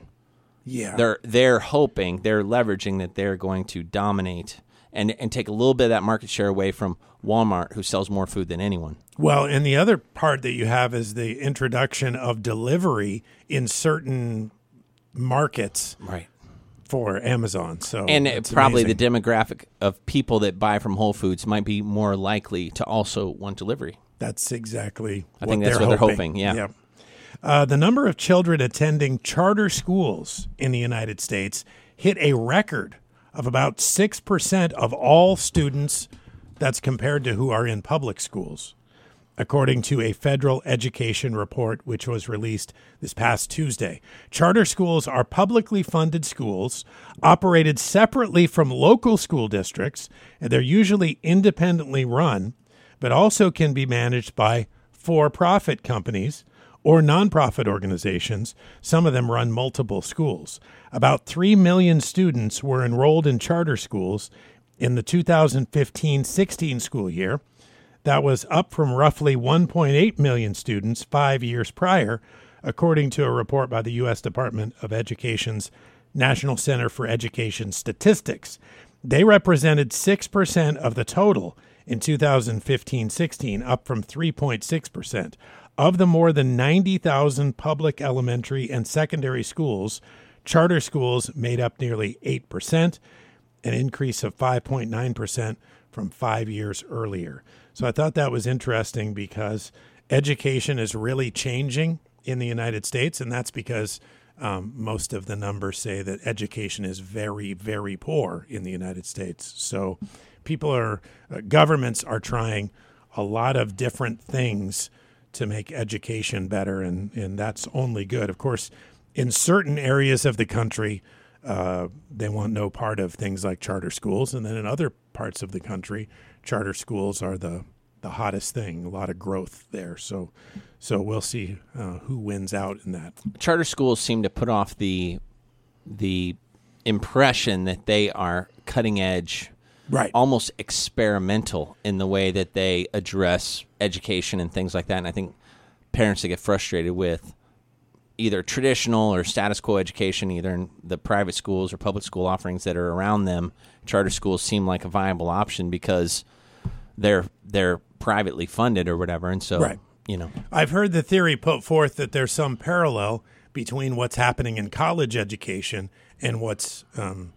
Speaker 3: Yeah.
Speaker 1: they're they're hoping they're leveraging that they're going to dominate and and take a little bit of that market share away from Walmart, who sells more food than anyone.
Speaker 3: Well, and the other part that you have is the introduction of delivery in certain markets
Speaker 1: Right.
Speaker 3: for Amazon. So
Speaker 1: And probably
Speaker 3: amazing.
Speaker 1: the demographic of people that buy from Whole Foods might be more likely to also want delivery.
Speaker 3: That's exactly.
Speaker 1: I think that's what they're hoping, yeah.
Speaker 3: Uh, the number of children attending charter schools in the United States hit a record of about six percent of all students. That's compared to who are in public schools, according to a federal education report which was released this past Tuesday. Charter schools are publicly funded schools operated separately from local school districts, and they're usually independently run but also can be managed by for profit companies or nonprofit organizations. Some of them run multiple schools. About 3 million students were enrolled in charter schools in the 2015 16 school year. That was up from roughly 1.8 million students five years prior, according to a report by the U.S. Department of Education's National Center for Education Statistics. They represented 6% of the total in 2015 16, up from 3.6%. Of the more than 90,000 public elementary and secondary schools, charter schools made up nearly 8%, an increase of 5.9% from five years earlier. So I thought that was interesting because education is really changing in the United States, and that's because um, most of the numbers say that education is very, very poor in the United States. So people are, uh, governments are trying a lot of different things to make education better, and, and that's only good. Of course, in certain areas of the country, uh, they want no part of things like charter schools, and then in other parts of the country, charter schools are the the hottest thing. A lot of growth there. So, so we'll see uh, who wins out in that.
Speaker 1: charter schools seem to put off the the impression that they are cutting edge
Speaker 3: Right.
Speaker 1: almost experimental in the way that they address education and things like that and i think parents that get frustrated with either traditional or status quo education either in the private schools or public school offerings that are around them charter schools seem like a viable option because they're they're privately funded or whatever and so
Speaker 3: Right.
Speaker 1: you know
Speaker 3: I've heard the theory put forth that there's some parallel between what's happening in college education and what's um,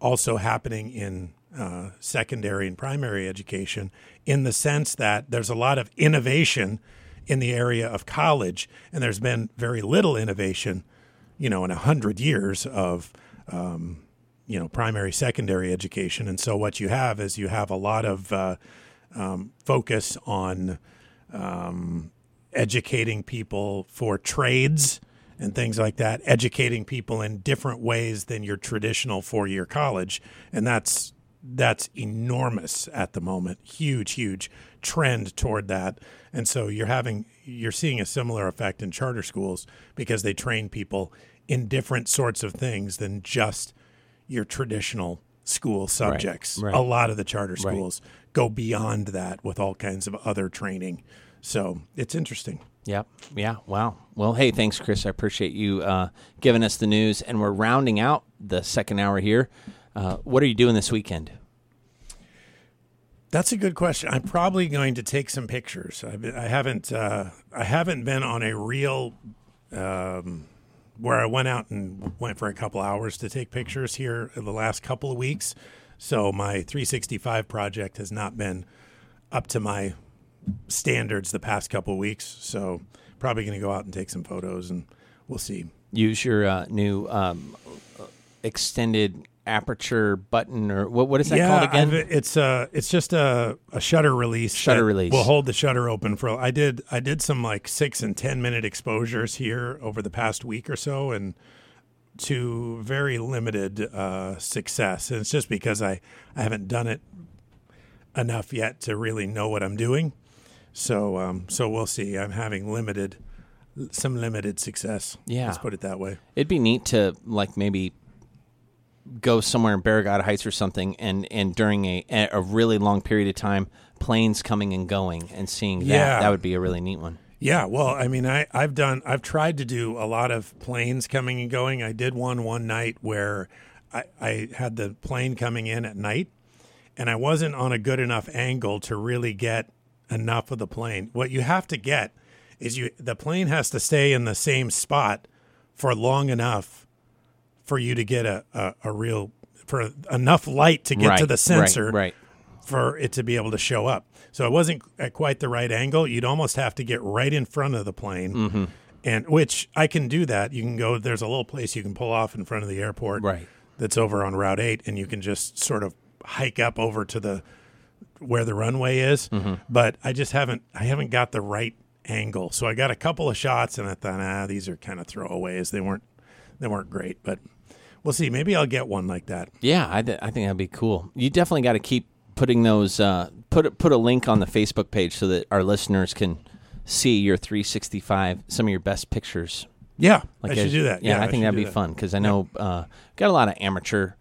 Speaker 3: also happening in uh, secondary and primary education, in the sense that there's a lot of innovation in the area of college, and there's been very little innovation, you know, in a hundred years of um, you know primary secondary education. And so what you have is you have a lot of uh, um, focus on um, educating people for trades and things like that educating people in different ways than your traditional four-year college. And that's that's enormous at the moment huge huge trend toward that and so you're having you're seeing a similar effect in charter schools because they train people in different sorts of things than just your traditional school subjects.
Speaker 1: right.
Speaker 3: A lot of the charter schools go beyond that with all kinds of other training. So it's interesting.
Speaker 1: Yep. Yeah. Wow. Well, hey, thanks, Chris. I appreciate you uh, giving us the news. And we're rounding out the second hour here. Uh, what are you doing this weekend?
Speaker 3: That's a good question. I'm probably going to take some pictures. I've been, I haven't uh, I haven't been on a real um, where I went out and went for a couple hours to take pictures here in the last couple of weeks. So my 365 project has not been up to my standards the past couple of weeks. So probably going to go out and take some photos and we'll see.
Speaker 1: Use your uh, new um, extended aperture button, or what? What is that called again?
Speaker 3: I've- it's uh it's just a, a shutter release.
Speaker 1: Shutter release.
Speaker 3: will hold the shutter open for. I did I did some like six and ten minute exposures here over the past week or so, and to very limited uh, success. And it's just because I I haven't done it enough yet to really know what I'm doing. So um so we'll see. I'm having limited some limited success.
Speaker 1: Yeah.
Speaker 3: let's put it that way.
Speaker 1: It'd be neat to like maybe go somewhere in Barrigada Heights or something, and and during a a really long period of time, planes coming and going, and seeing that.
Speaker 3: Yeah.
Speaker 1: That would be a really neat one.
Speaker 3: Yeah, well, I mean, I, I've done, I've tried to do a lot of planes coming and going. I did one one night where I, I had the plane coming in at night, and I wasn't on a good enough angle to really get enough of the plane. What you have to get is you, the plane has to stay in the same spot for long enough for you to get a, a, a real, for enough light to get
Speaker 1: right,
Speaker 3: to the sensor
Speaker 1: Right. right.
Speaker 3: for it to be able to show up. So it wasn't at quite the right angle. You'd almost have to get right in front of the plane,
Speaker 1: Mm-hmm.
Speaker 3: and which I can do that. You can go. There's a little place you can pull off in front of the airport,
Speaker 1: Right.
Speaker 3: That's over on Route Eight, and you can just sort of hike up over to the where the runway is.
Speaker 1: Mm-hmm.
Speaker 3: But I just haven't. I haven't got the right angle. So I got a couple of shots, and I thought, ah, these are kind of throwaways. They weren't. They weren't great, but we'll see. Maybe I'll get one like that.
Speaker 1: Yeah, I, th- I think that'd be cool. You definitely got to keep putting those. Uh, put a- put a link on the Facebook page so that our listeners can see your 365, some of your best pictures.
Speaker 3: Yeah,
Speaker 1: Like
Speaker 3: I should
Speaker 1: as-
Speaker 3: do that.
Speaker 1: Yeah, I think that'd be
Speaker 3: that.
Speaker 1: fun because I know uh, got a lot of amateur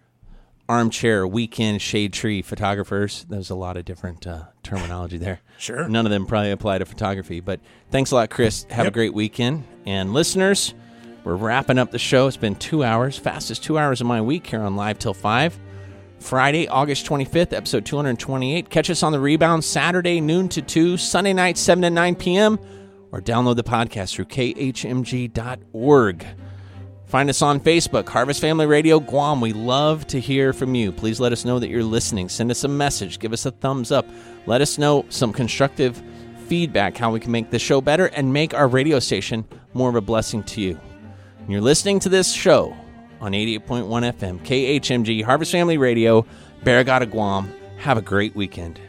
Speaker 1: armchair weekend shade tree photographers. There's a lot of different uh, terminology there.
Speaker 3: Sure.
Speaker 1: None of them probably apply to photography, but thanks a lot, Chris. Have a great weekend. And listeners, we're wrapping up the show. It's been two hours, fastest two hours of my week here on Live Till 5. Friday, August 25th, episode 228. Catch us on the rebound Saturday, noon to 2, Sunday night, 7 to 9 p.m., or download the podcast through khmg.org. Find us on Facebook, Harvest Family Radio Guam. We love to hear from you. Please let us know that you're listening. Send us a message. Give us a thumbs up. Let us know some constructive feedback, how we can make the show better and make our radio station more of a blessing to you. You're listening to this show on 88.1 FM, KHMG, Harvest Family Radio, Barrigada, Guam. Have a great weekend.